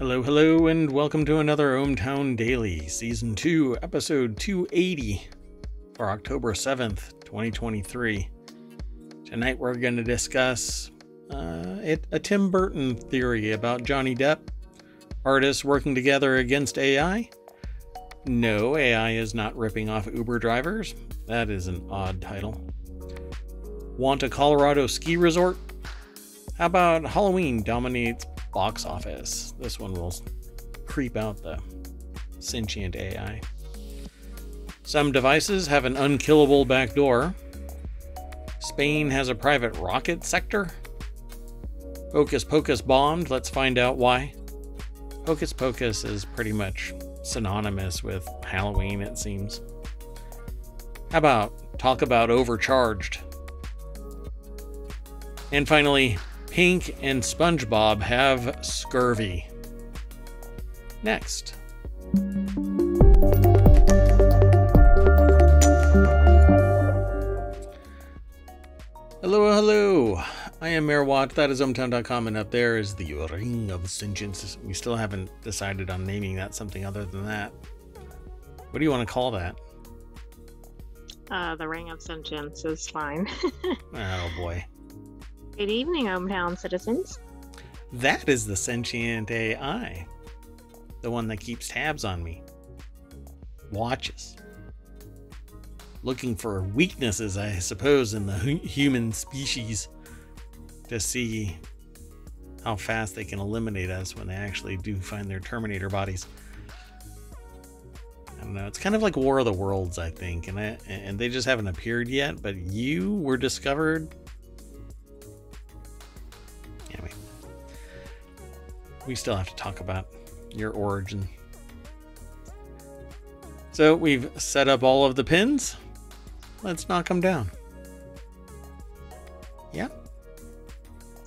Hello, hello, and welcome to another ohmTown Daily, Season 2, Episode 280 for October 7th, 2023. Tonight we're going to discuss uh, it, a Tim Burton theory about Johnny Depp, artists working together against AI. No, AI is not ripping off Uber drivers. That is an odd title. Want a Colorado ski resort? How about Halloween dominates box office. This one will creep out the sentient AI. Some devices have an unkillable backdoor. Spain has a private rocket sector. Hocus Pocus bombed. Let's find out why. Hocus Pocus is pretty much synonymous with Halloween, it seems. How about talk about overcharged? And finally, Pink and SpongeBob have scurvy. Next. Hello, hello. I am Mayor Watt. That is ohmtown.com, and up there is the Ring of Sentience. We still haven't decided on naming that something other than that. What do you want to call that? Uh, the Ring of Sentience is fine. oh boy. Good evening, ohmTown citizens. That is the sentient AI. The one that keeps tabs on me. Watches. Looking for weaknesses, I suppose, in the human species to see how fast they can eliminate us when they actually do find their Terminator bodies. I don't know. It's kind of like War of the Worlds, I think, and I, and they just haven't appeared yet. But you were discovered we still have to talk about your origin. So we've set up all of the pins. Let's knock them down. Yeah?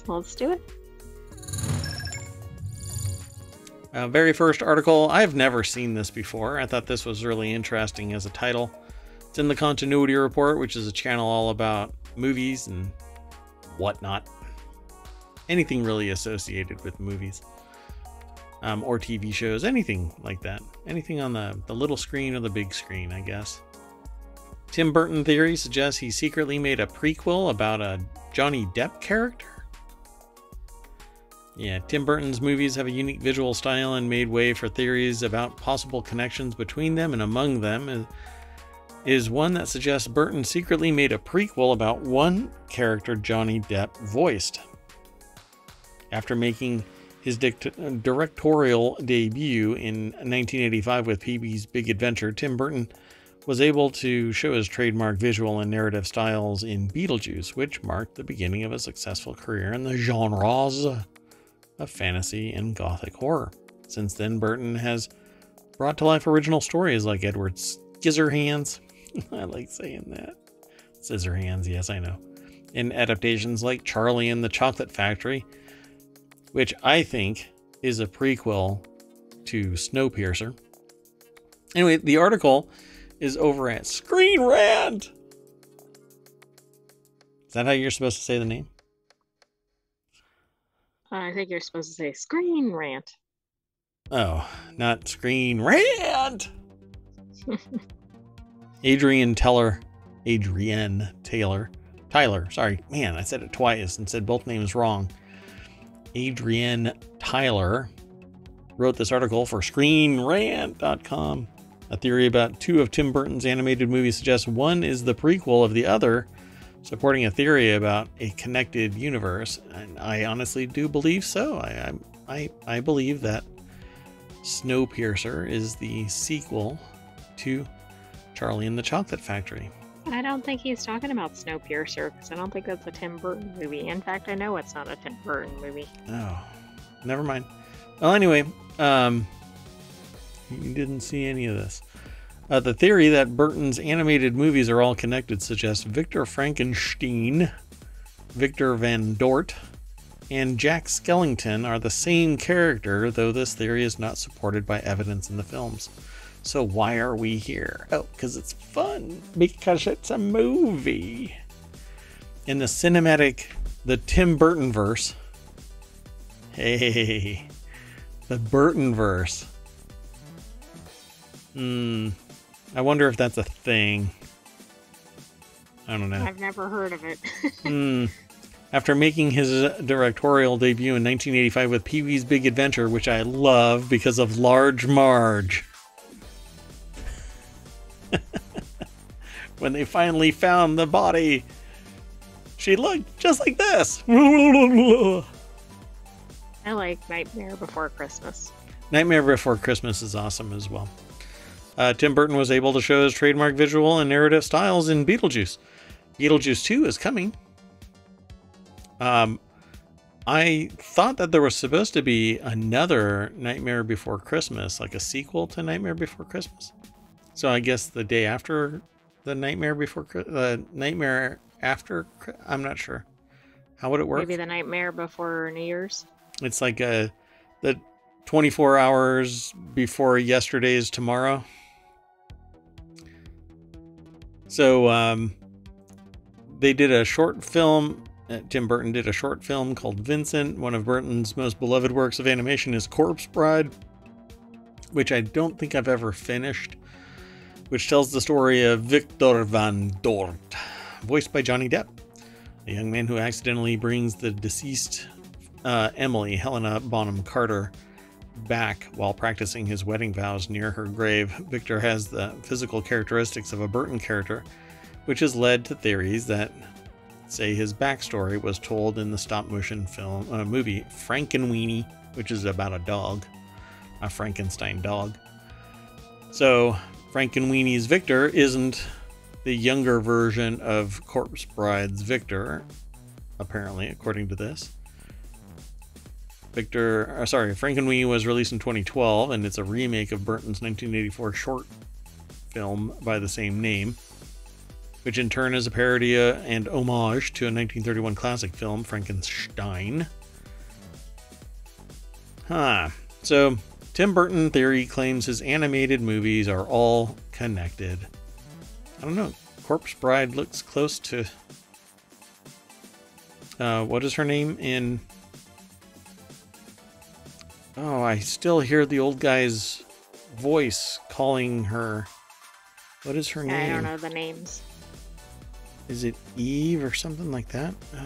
Let's do it. Uh, very first article. I've never seen this before. I thought this was really interesting as a title. It's in the Continuity Report, which is a channel all about movies and whatnot. Anything really associated with movies um, or TV shows, anything like that. Anything on the, the little screen or the big screen, I guess. Tim Burton theory suggests he secretly made a prequel about a Johnny Depp character. Yeah, Tim Burton's movies have a unique visual style and made way for theories about possible connections between them, and among them is, is one that suggests Burton secretly made a prequel about one character Johnny Depp voiced. After making his directorial debut in 1985 with Pee-wee's Big Adventure, Tim Burton was able to show his trademark visual and narrative styles in Beetlejuice, which marked the beginning of a successful career in the genres of fantasy and gothic horror. Since then, Burton has brought to life original stories like Edward Scissorhands. I like saying that. Scissorhands, yes, I know. In adaptations like Charlie and the Chocolate Factory which I think is a prequel to Snowpiercer. Anyway, the article is over at Screen Rant. Is that how you're supposed to say the name? I think you're supposed to say Screen Rant. Oh, not Screen Rant. Adrian Teller, Adrienne Taylor, Tyler. Sorry, man, I said it twice and said both names wrong. Adrienne Tyler wrote this article for ScreenRant.com. A theory about two of Tim Burton's animated movies suggests one is the prequel of the other, supporting a theory about a connected universe. And I honestly do believe so. I, I, I believe that Snowpiercer is the sequel to Charlie and the Chocolate Factory. I don't think he's talking about Snowpiercer because I don't think that's a Tim Burton movie. In fact, I know it's not a Tim Burton movie. Oh, never mind. Well, anyway, um, you didn't see any of this. Uh, the theory that Burton's animated movies are all connected suggests Victor Frankenstein, Victor Van Dort, and Jack Skellington are the same character, though this theory is not supported by evidence in the films. So why are we here? Oh, because it's fun. Because it's a movie. In the cinematic, the Tim Burton verse. Hey, The Burton verse. Hmm. I wonder if that's a thing. I don't know. I've never heard of it. Hmm. After making his directorial debut in 1985 with Pee Wee's Big Adventure, which I love because of Large Marge. when they finally found the body, she looked just like this. I like Nightmare Before Christmas. Nightmare Before Christmas is awesome as well. Uh, Tim Burton was able to show his trademark visual and narrative styles in Beetlejuice. Beetlejuice 2 is coming. Um, I thought that there was supposed to be another Nightmare Before Christmas, like a sequel to Nightmare Before Christmas. So I guess the day after the Nightmare Before the Nightmare After, I'm not sure. How would it work? Maybe the Nightmare Before New Year's. It's like a the 24 hours before yesterday's tomorrow. So um, they did a short film. Uh, Tim Burton did a short film called Vincent. One of Burton's most beloved works of animation is Corpse Bride, which I don't think I've ever finished, which tells the story of Victor Van Dort, voiced by Johnny Depp, a young man who accidentally brings the deceased uh, Emily, Helena Bonham Carter, back while practicing his wedding vows near her grave. Victor has the physical characteristics of a Burton character, which has led to theories that say his backstory was told in the stop motion film uh, movie Frankenweenie, which is about a dog, a Frankenstein dog. So Frankenweenie's Victor isn't the younger version of Corpse Bride's Victor, apparently, according to this. Victor, uh, sorry, Frankenweenie was released in 2012, and it's a remake of Burton's 1984 short film by the same name, which in turn is a parody and homage to a 1931 classic film, Frankenstein. Huh. So, Tim Burton theory claims his animated movies are all connected. I don't know. Corpse Bride looks close to. Uh, what is her name in Oh, I still hear the old guy's voice calling her. What is her name? I don't know the names. Is it Eve or something like that? Uh,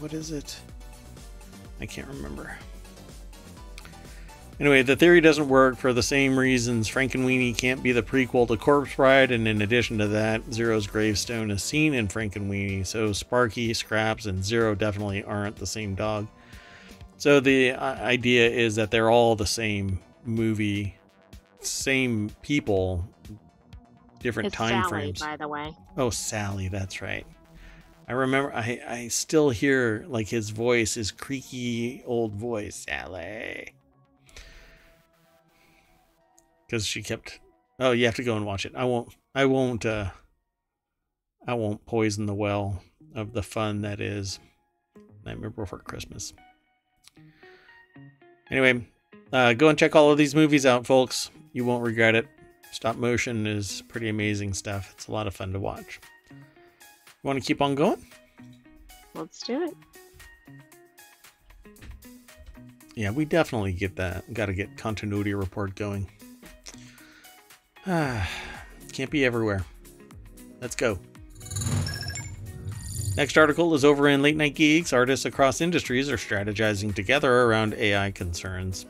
what is it? I can't remember. Anyway, the theory doesn't work for the same reasons Frankenweenie can't be the prequel to Corpse Bride, and in addition to that, Zero's gravestone is seen in Frankenweenie, so Sparky, Scraps, and Zero definitely aren't the same dog. So the uh, idea is that they're all the same movie, same people, different It's time Sally, frames. by the way. Oh, Sally, that's right. I remember. I I still hear like his voice, his creaky old voice, Sally. Because she kept. Oh, you have to go and watch it. I won't. I won't. uh I won't poison the well of the fun that is Nightmare Before Christmas. Anyway, uh, go and check all of these movies out, folks. You won't regret it. Stop motion is pretty amazing stuff. It's a lot of fun to watch. Want to keep on going? Let's do it. Yeah, we definitely get that. Got to get continuity report going. Can't be everywhere. Let's go. Next article is over in Late Nite Geeks. Artists across industries are strategizing together around AI concerns.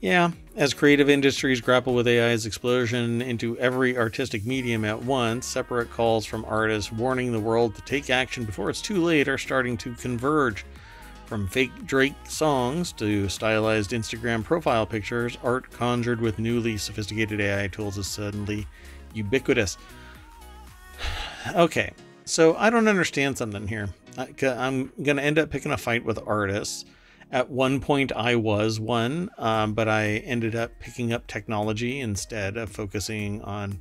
Yeah, as creative industries grapple with AI's explosion into every artistic medium at once, separate calls from artists warning the world to take action before it's too late are starting to converge. From fake Drake songs to stylized Instagram profile pictures, art conjured with newly sophisticated AI tools is suddenly ubiquitous. okay, so I don't understand something here. I- I'm going to end up picking a fight with artists. At one point, I was one, um, but I ended up picking up technology instead of focusing on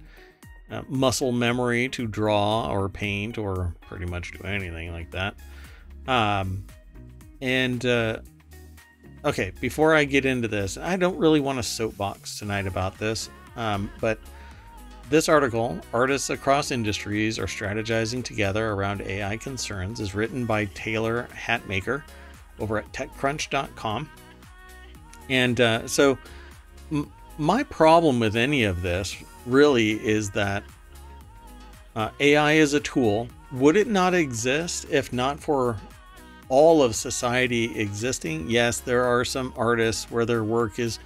uh, muscle memory to draw or paint or pretty much do anything like that. Um, and uh, okay, before I get into this, I don't really want to soapbox tonight about this, um, but this article, Artists Across Industries Are Strategizing Together Around AI Concerns, is written by Taylor Hatmaker over at TechCrunch.com. And uh, so, m- my problem with any of this really is that uh, AI is a tool. Would it not exist if not for all of society existing? Yes, there are some artists where their work is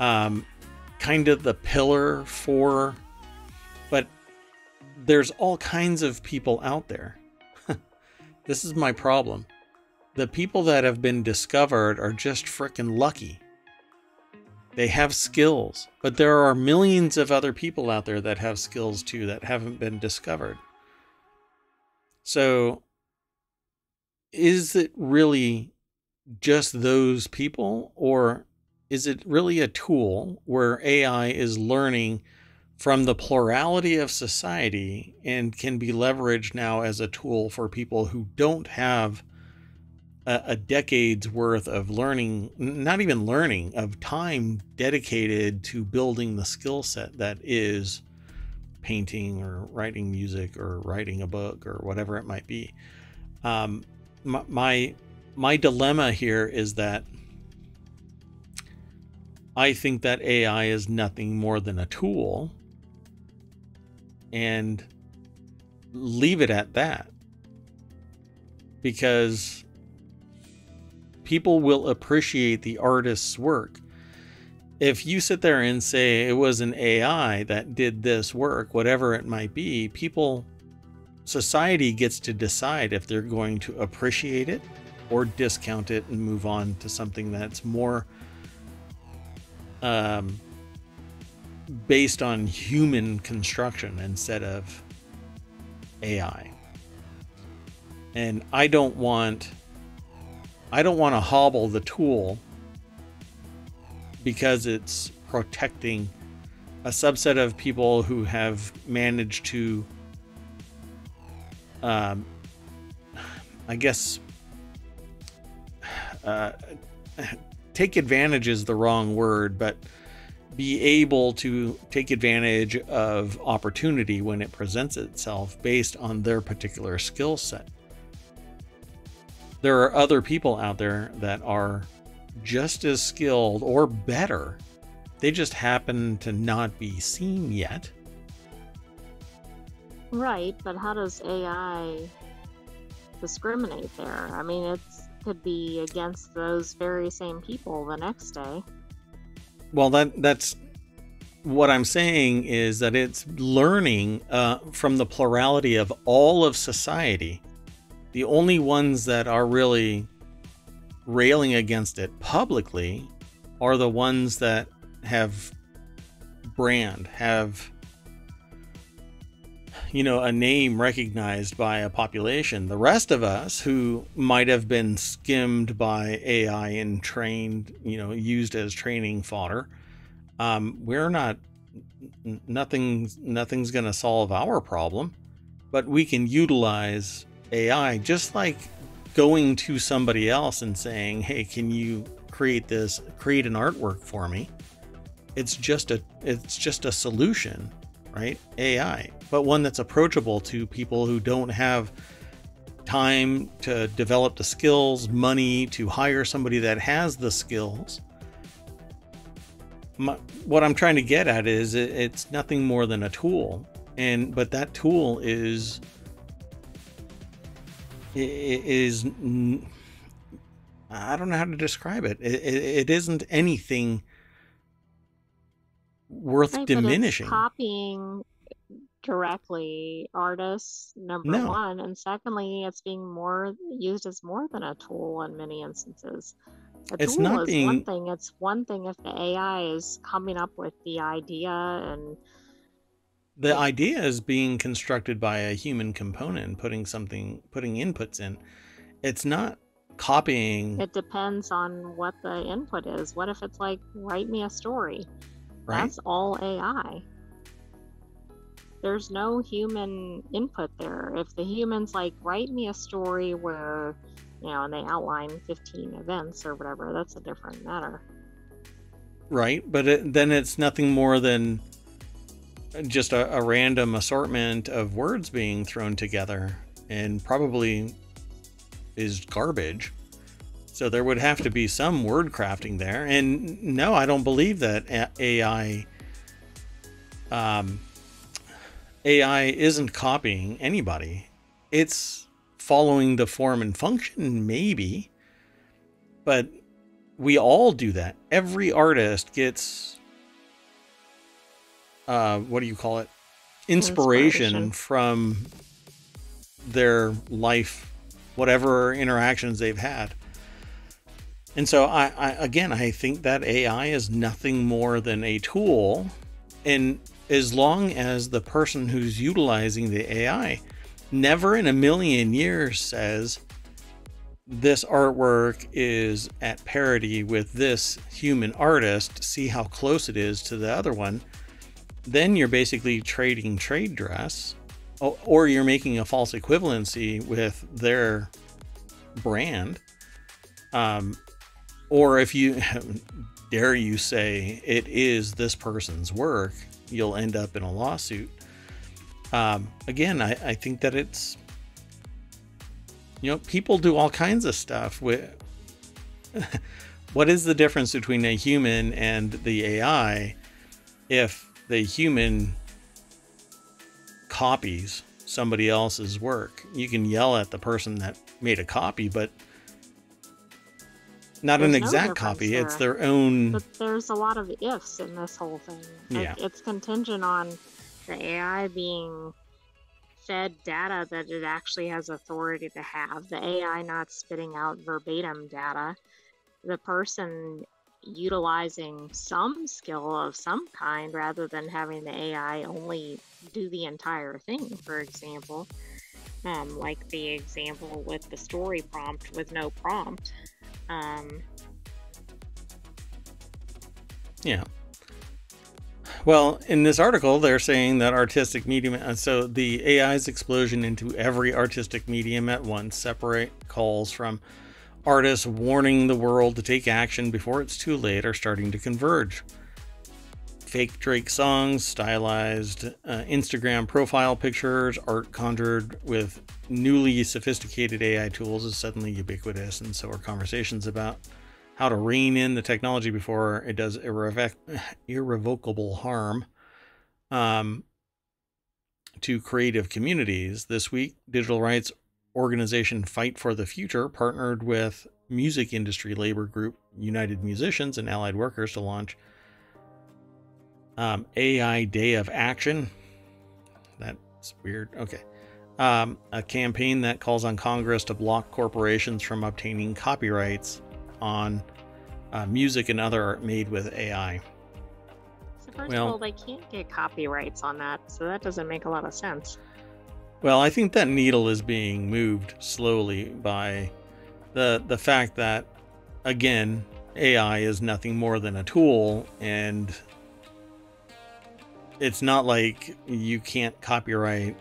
um, kind of the pillar for, but there's all kinds of people out there. this is my problem. The people that have been discovered are just freaking lucky. They have skills, but there are millions of other people out there that have skills too that haven't been discovered. So, is it really just those people, or is it really a tool where AI is learning from the plurality of society and can be leveraged now as a tool for people who don't have a, a decade's worth of learning, not even learning, of time dedicated to building the skill set that is painting or writing music or writing a book or whatever it might be. Um, my, my dilemma here is that I think that AI is nothing more than a tool and leave it at that. Because people will appreciate the artist's work. If you sit there and say it was an AI that did this work, whatever it might be, people, society gets to decide if they're going to appreciate it or discount it and move on to something that's more um, based on human construction instead of AI. And I don't want I don't want to hobble the tool because it's protecting a subset of people who have managed to um, I guess uh, take advantage is the wrong word, but be able to take advantage of opportunity when it presents itself based on their particular skill set. There are other people out there that are just as skilled or better. They just happen to not be seen yet. Right, but how does AI discriminate there? I mean, it could be against those very same people the next day. Well, that that's what I'm saying is that it's learning uh, from the plurality of all of society. The only ones that are really railing against it publicly are the ones that have brand, have you know, a name recognized by a population. The rest of us who might have been skimmed by AI and trained, you know, used as training fodder, um, we're not. Nothing. nothing's going to solve our problem, but we can utilize AI just like going to somebody else and saying, "Hey, can you create this? Create an artwork for me." It's just a it's just a solution right? AI, but one that's approachable to people who don't have time to develop the skills, money to hire somebody that has the skills. My, what I'm trying to get at is it, it's nothing more than a tool, and but that tool is is I don't know how to describe it. It, it, it isn't anything worth right, diminishing. copying directly artists, number no. one, and secondly, it's being more used as more than a tool in many instances. A it's tool not is being... one thing. It's one thing if the AI is coming up with the idea and the idea is being constructed by a human component putting something putting inputs in it's not copying it depends on what the input is what if it's like write me a story Right? That's all AI. There's no human input there. If the human's like, write me a story where, you know, and they outline 15 events or whatever, that's a different matter. Right. But it, then it's nothing more than just a, a random assortment of words being thrown together and probably is garbage. So there would have to be some word crafting there. And no, I don't believe that AI um, AI isn't copying anybody. It's following the form and function, maybe. But we all do that. Every artist gets uh, what do you call it? Inspiration, Inspiration. from their life, whatever interactions they've had. And so I, I, again I think that AI is nothing more than a tool and as long as the person who's utilizing the AI never in a million years says this artwork is at parity with this human artist, see how close it is to the other one, then you're basically trading trade dress or you're making a false equivalency with their brand. Um, or if you dare you say it is this person's work, you'll end up in a lawsuit. Um, again, I, I think that it's, you know, people do all kinds of stuff with. what is the difference between a human and the AI if the human copies somebody else's work? You can yell at the person that made a copy, but not there's an exact no copy. There. It's their own. But there's a lot of ifs in this whole thing. Yeah. it's contingent on the AI being fed data that it actually has authority to have. The AI not spitting out verbatim data. The person utilizing some skill of some kind rather than having the AI only do the entire thing, for example. Um, like the example with the story prompt with no prompt. Um, yeah. Well, in this article, they're saying that artistic medium, uh, so the AI's explosion into every artistic medium at once separate calls from artists warning the world to take action before it's too late are starting to converge. Fake Drake songs, stylized uh, Instagram profile pictures, art conjured with newly sophisticated AI tools is suddenly ubiquitous, and so are conversations about how to rein in the technology before it does irrevoc- irrevocable harm um, to creative communities. This week, digital rights organization Fight for the Future partnered with music industry labor group United Musicians and Allied Workers to launch um, AI Day of Action. That's weird. Okay um, a campaign that calls on Congress to block corporations from obtaining copyrights on uh, music and other art made with AI. So first well, of all, they can't get copyrights on that, so that doesn't make a lot of sense. Well, I think that needle is being moved slowly by the the fact that again, AI is nothing more than a tool and it's not like you can't copyright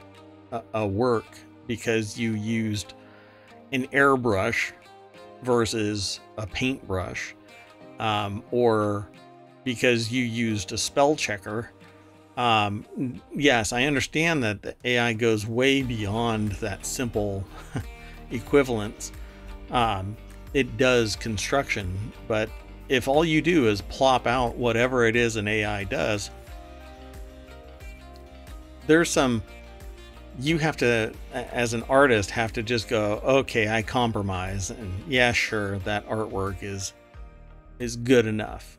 a, a work because you used an airbrush versus a paintbrush, um, or because you used a spell checker. Um, yes, I understand that the AI goes way beyond that simple equivalence. Um, it does construction, but if all you do is plop out whatever it is an AI does, there's some you have to as an artist have to just go okay i compromise. And yeah sure that artwork is is good enough.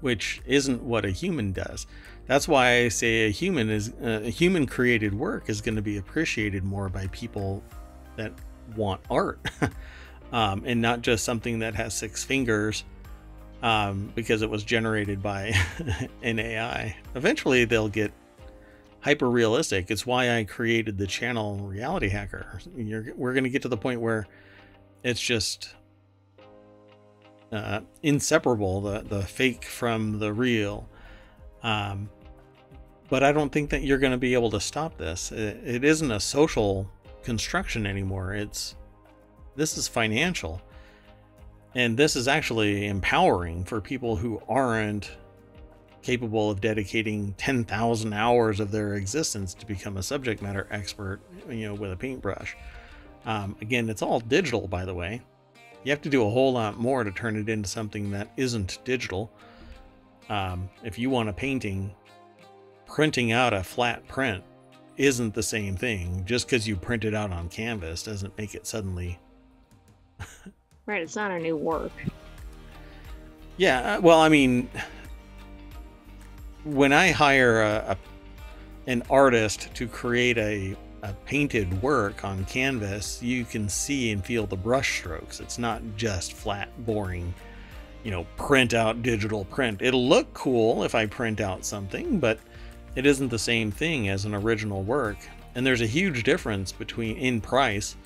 Which isn't what a human does. That's why i say a human is a human created work is going to be appreciated more by people that want art. Um, and not just something that has six fingers um, because it was generated by an ai eventually they'll get hyper realistic. It's why I created the channel Reality Hacker. You're, we're going to get to the point where it's just uh, inseparable the the fake from the real. Um, but I don't think that you're going to be able to stop this. It, it isn't a social construction anymore. It's this is financial. And this is actually empowering for people who aren't capable of dedicating 10,000 hours of their existence to become a subject matter expert, you know, with a paintbrush. Um, again, it's all digital, by the way. You have to do a whole lot more to turn it into something that isn't digital. Um, if you want a painting, printing out a flat print isn't the same thing. Just because you print it out on canvas doesn't make it suddenly. right, it's not a new work. Yeah, uh, well, I mean, when I hire a, a an artist to create a, a painted work on canvas, you can see and feel the brush strokes. It's not just flat, boring, you know, print out digital print. It'll look cool if I print out something, but it isn't the same thing as an original work. And there's a huge difference between in price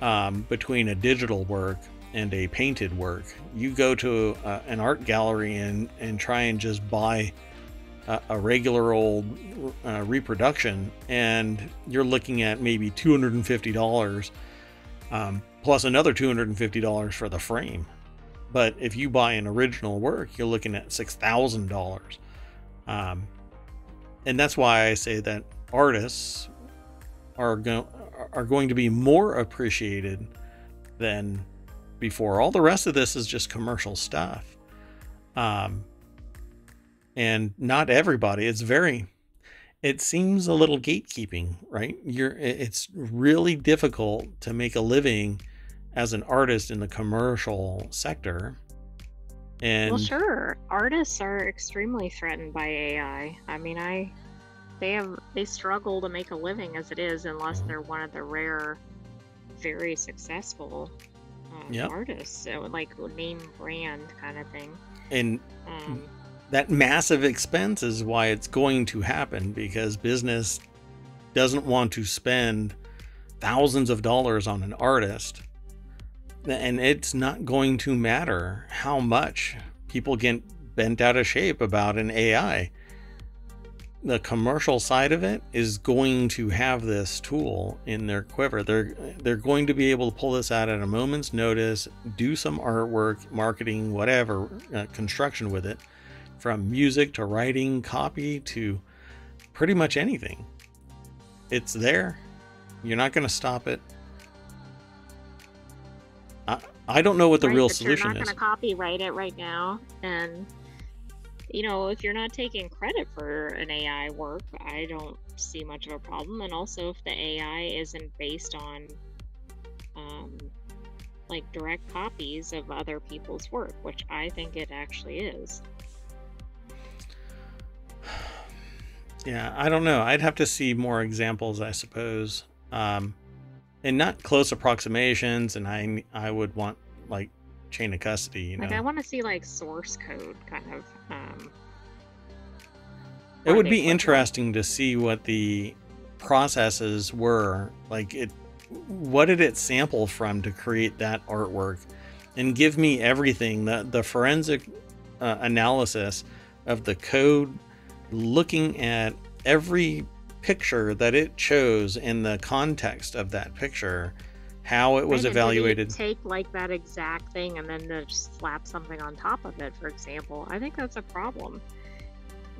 um, between a digital work and a painted work. You go to uh, an art gallery and, and try and just buy a, regular old uh, reproduction, and you're looking at maybe $250 um, plus another $250 for the frame. But if you buy an original work, you're looking at $6,000. Um, and that's why I say that artists are going are going to be more appreciated than before. All the rest of this is just commercial stuff. Um, and not everybody. It's very it seems a little gatekeeping, right? You're it's really difficult to make a living as an artist in the commercial sector and well, sure, artists are extremely threatened by AI. I mean, I they have they struggle to make a living as it is, unless mm-hmm. they're one of the rare, very successful uh, yep. artists, so like name brand kind of thing. And um, that massive expense is why it's going to happen because business doesn't want to spend thousands of dollars on an artist and it's not going to matter how much people get bent out of shape about an AI. The commercial side of it is going to have this tool in their quiver. They're they're going to be able to pull this out at a moment's notice, do some artwork, marketing, whatever, uh, construction with it, from music to writing, copy to pretty much anything. It's there. You're not going to stop it. I, I don't know what the right, real solution you're not is. going to copyright it right now, and you know if you're not taking credit for an AI work, I don't see much of a problem. And also, if the AI isn't based on um, like direct copies of other people's work, which I think it actually is. Yeah, I don't know. I'd have to see more examples, I suppose. Um, and not close approximations and i i would want like chain of custody you know like i want to see like source code kind of um it would be interesting to see what the processes were like it what did it sample from to create that artwork and give me everything the the forensic uh, analysis of the code looking at every picture that it chose in the context of that picture, how it was and evaluated. take like that exact thing and then just slap something on top of it, for example. I think that's a problem.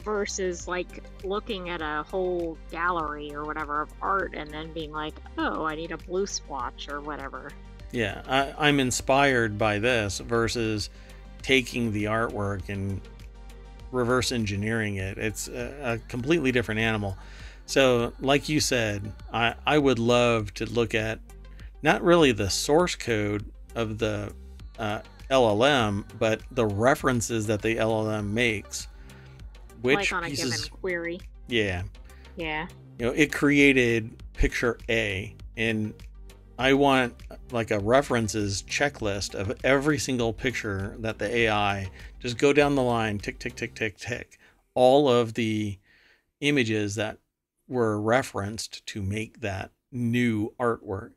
Versus like looking at a whole gallery or whatever of art and then being like, oh, I need a blue swatch or whatever. Yeah, I, I'm inspired by this versus taking the artwork and reverse engineering it. It's a, a completely different animal. So, like you said, I, I would love to look at not really the source code of the uh, LLM, but the references that the LLM makes. Which like on a pieces, given query. Yeah. Yeah. You know, it created picture A, and I want like a references checklist of every single picture that the AI just go down the line, tick, tick, tick, tick, tick, all of the images that were referenced to make that new artwork.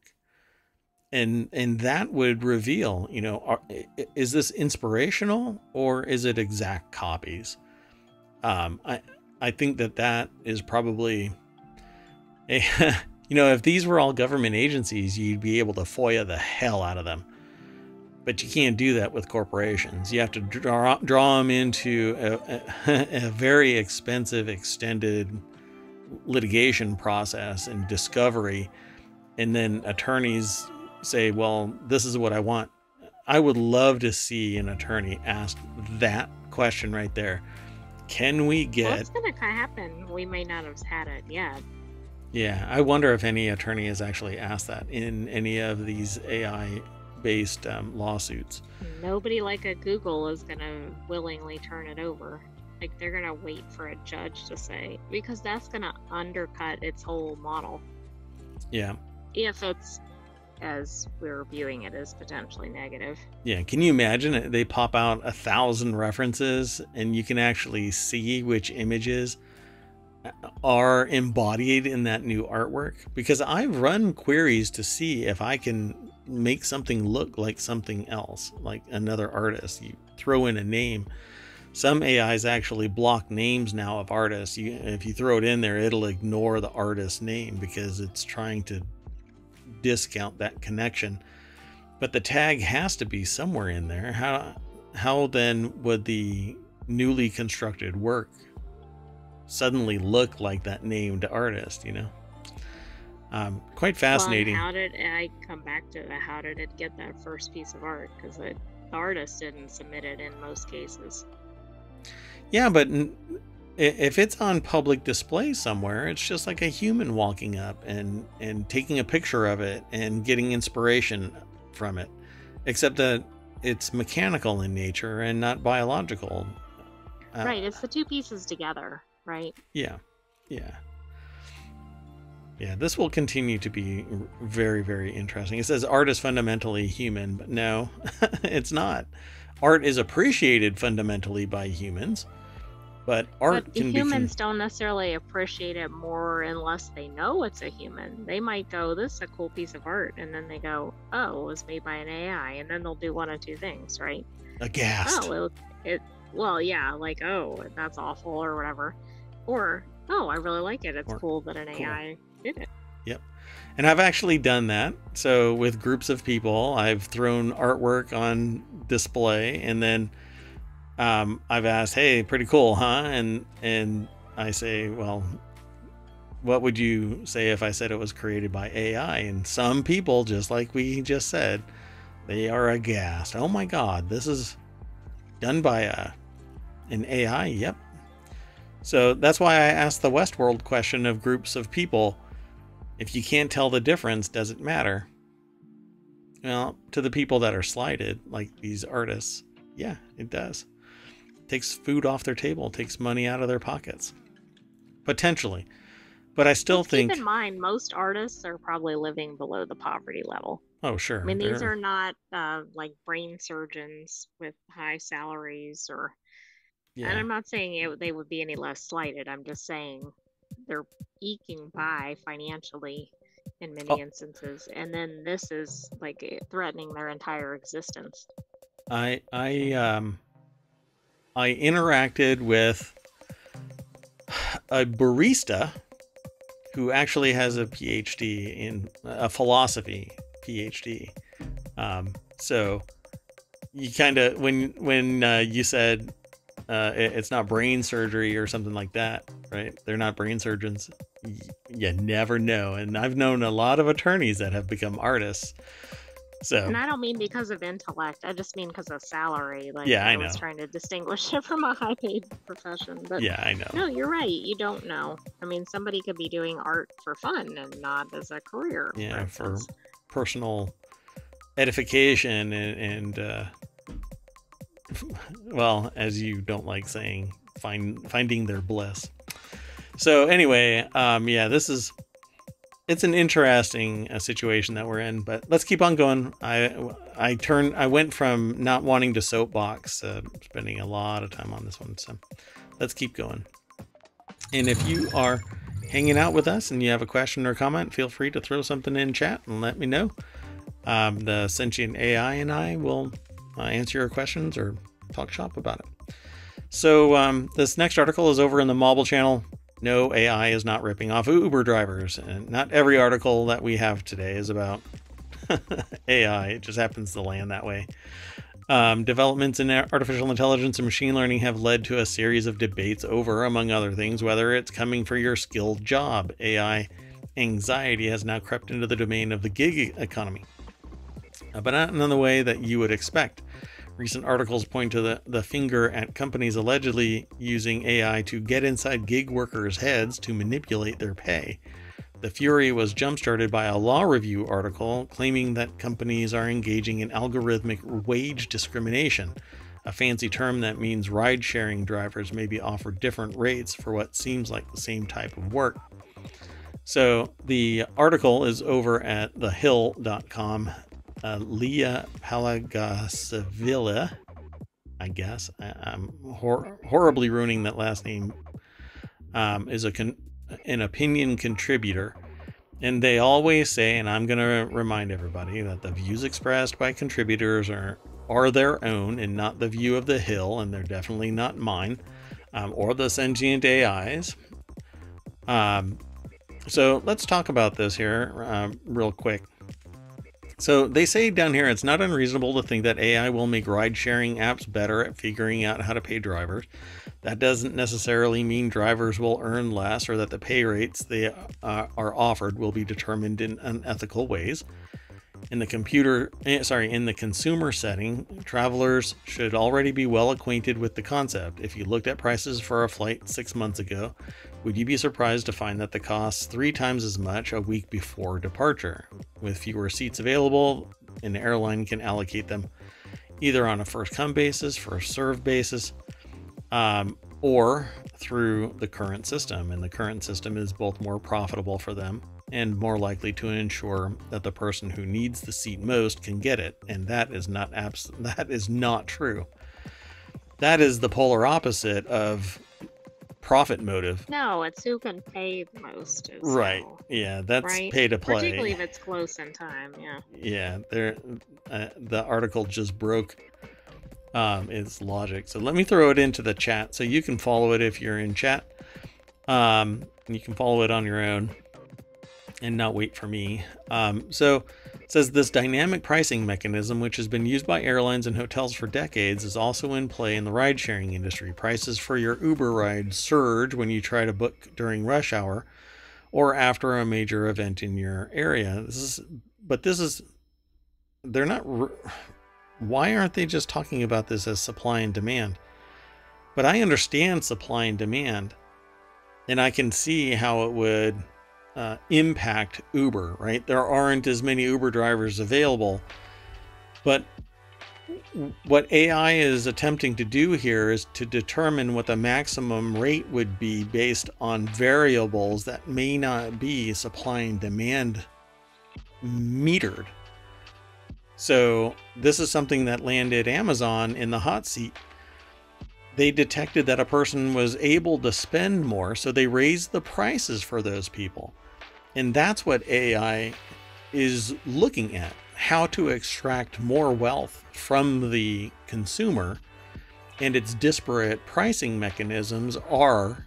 And and that would reveal you know are, is this inspirational or is it exact copies? Um i i think that that is probably a you know if these were all government agencies you'd be able to foia the hell out of them but you can't do that with corporations you have to draw draw them into a, a, a very expensive extended litigation process and discovery and then attorneys say well this is what i want I would love to see an attorney ask that question right there. Can we get? What's going to happen? We may not have had it yet. Yeah, I wonder if any attorney has actually asked that in any of these AI based um, lawsuits. Nobody like a Google is going to willingly turn it over. Like they're going to wait for a judge to say, because that's going to undercut its whole model. Yeah. If it's as we're viewing it as potentially negative. Yeah, can you imagine it? They pop out a thousand references and you can actually see which images are embodied in that new artwork because I've run queries to see if I can make something look like something else, like another artist. You throw in a name. Some AIs actually block names now of artists. You, if you throw it in there, it'll ignore the artist's name because it's trying to discount that connection. But the tag has to be somewhere in there. How how then would the newly constructed work suddenly look like that named artist, you know? Um, quite fascinating. Well, how did I come back to that? How did it get that first piece of art? Because the artist didn't submit it in most cases. Yeah, but if it's on public display somewhere, it's just like a human walking up and and taking a picture of it and getting inspiration from it, except that it's mechanical in nature and not biological. Uh, right, it's the two pieces together right? Yeah, yeah. Yeah, this will continue to be very, very interesting. It says art is fundamentally human, but no, it's not. Art is appreciated fundamentally by humans, but art but can humans be... don't necessarily appreciate it more unless they know it's a human. They might go, "This is a cool piece of art," and then they go, "Oh, it was made by an AI," and then they'll do one of two things, right? Aghast. Oh, it, it well, yeah, like oh, that's awful or whatever. Or, oh, I really like it. It's or, cool that an cool. AI did it. Yep. And I've actually done that. So with groups of people, I've thrown artwork on display and then um, I've asked, "Hey, pretty cool, huh?" And and I say, "Well, what would you say if I said it was created by AI?" And some people, just like we just said, they are aghast. Oh my God, this is done by a an AI. Yep, so that's why I asked the Westworld question of groups of people. If you can't tell the difference, does it matter? Well, to the people that are slighted, like these artists, yeah, it does. It takes food off their table, takes money out of their pockets. Potentially. But I still think keep in mind most artists are probably living below the poverty level. Oh, sure. I mean, these They're... are not uh, like brain surgeons with high salaries or yeah. And I'm not saying it, they would be any less slighted. I'm just saying they're eking by financially in many oh. instances, and then this is like threatening their entire existence. I I um I interacted with a barista who actually has a PhD in a philosophy PhD. Um, so you kind of when when uh, you said uh, it, it's not brain surgery or something like that, right? They're not brain surgeons. Y- you never know. And I've known a lot of attorneys that have become artists. So, and I don't mean because of intellect. I just mean because of salary. Like, yeah, I, I know. was trying to distinguish it from a high-paid profession. But yeah, I know. No, you're right. You don't know. I mean, somebody could be doing art for fun and not as a career. Yeah, for, for personal edification and, and uh, well, as you don't like saying, find finding their bliss. So anyway, um, yeah, this is it's an interesting uh, situation that we're in, but let's keep on going. I I turned I went from not wanting to soapbox, uh, spending a lot of time on this one. So let's keep going. And if you are hanging out with us and you have a question or comment, feel free to throw something in chat and let me know. Um, the sentient AI and I will uh, answer your questions or talk shop about it. So um, this next article is over in the Mobble channel. No, AI is not ripping off Uber drivers, and not every article that we have today is about AI. It just happens to land that way. Um, developments in artificial intelligence and machine learning have led to a series of debates over, among other things, whether it's coming for your skilled job. AI anxiety has now crept into the domain of the gig economy. uh, but not in the way that you would expect. Recent articles point to the, the finger at companies allegedly using AI to get inside gig workers' heads to manipulate their pay. The fury was jump-started by a law review article claiming that companies are engaging in algorithmic wage discrimination, a fancy term that means ride sharing drivers may be offered different rates for what seems like the same type of work. So the article is over at thehill.com uh, Leah Palagasavilla, I guess. I, am hor- horribly ruining that last name. Um, is a con- an opinion contributor, and they always say, and I'm going to remind everybody that the views expressed by contributors are are their own and not the view of the Hill, and they're definitely not mine um, or the sentient AIs. Um, so let's talk about this here um, real quick. So they say down here it's not unreasonable to think that AI will make ride sharing apps better at figuring out how to pay drivers. That doesn't necessarily mean drivers will earn less or that the pay rates they uh, are offered will be determined in unethical ways. In the computer, eh, sorry, in the consumer setting, travelers should already be well acquainted with the concept. If you looked at prices for a flight six months ago, would you be surprised to find that the costs three times as much a week before departure? With fewer seats available, an airline can allocate them either on a first come basis, first serve basis, um, or through the current system. And the current system is both more profitable for them and more likely to ensure that the person who needs the seat most can get it. And that is not abs- that is not true. That is the polar opposite of profit motive. No, it's who can pay the most. Right. Yeah, that's right? pay to play. Particularly if it's close in time. Yeah. Yeah. There, uh, the article just broke um, its logic. So let me throw it into the chat so you can follow it if you're in chat. Um, you can follow it on your own and not wait for me. Um, so says this dynamic pricing mechanism, which has been used by airlines and hotels for decades, is also in play in the ride sharing industry. Prices for your Uber ride surge when you try to book during rush hour or after a major event in your area. This is, but this is, they're not, why aren't they just talking about this as supply and demand? But I understand supply and demand, and I can see how it would uh, impact Uber, right? There aren't as many Uber drivers available. But what AI is attempting to do here is to determine what the maximum rate would be based on variables that may not be supply and demand metered. So, this is something that landed Amazon in the hot seat. They detected that a person was able to spend more, so they raised the prices for those people. And that's what AI is looking at how to extract more wealth from the consumer. And its disparate pricing mechanisms are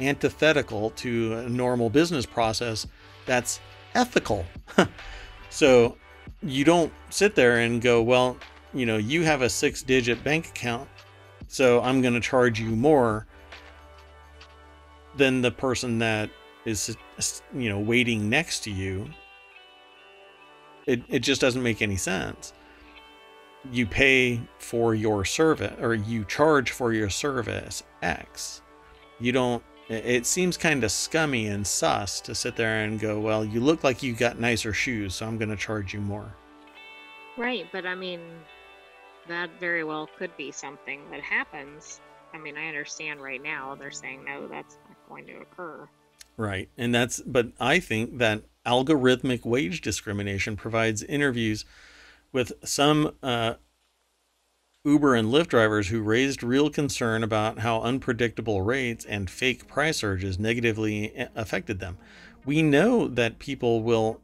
antithetical to a normal business process that's ethical. so you don't sit there and go, well, you know, you have a six digit bank account, so I'm going to charge you more than the person that is you know waiting next to you it, it just doesn't make any sense. You pay for your service or you charge for your service x. You don't it seems kind of scummy and sus to sit there and go well you look like you got nicer shoes so i'm going to charge you more. Right but i mean that very well could be something that happens. I mean i understand right now they're saying no that's not going to occur Right. And that's, but I think that algorithmic wage discrimination provides interviews with some uh, Uber and Lyft drivers who raised real concern about how unpredictable rates and fake price surges negatively eh, affected them. We know that people will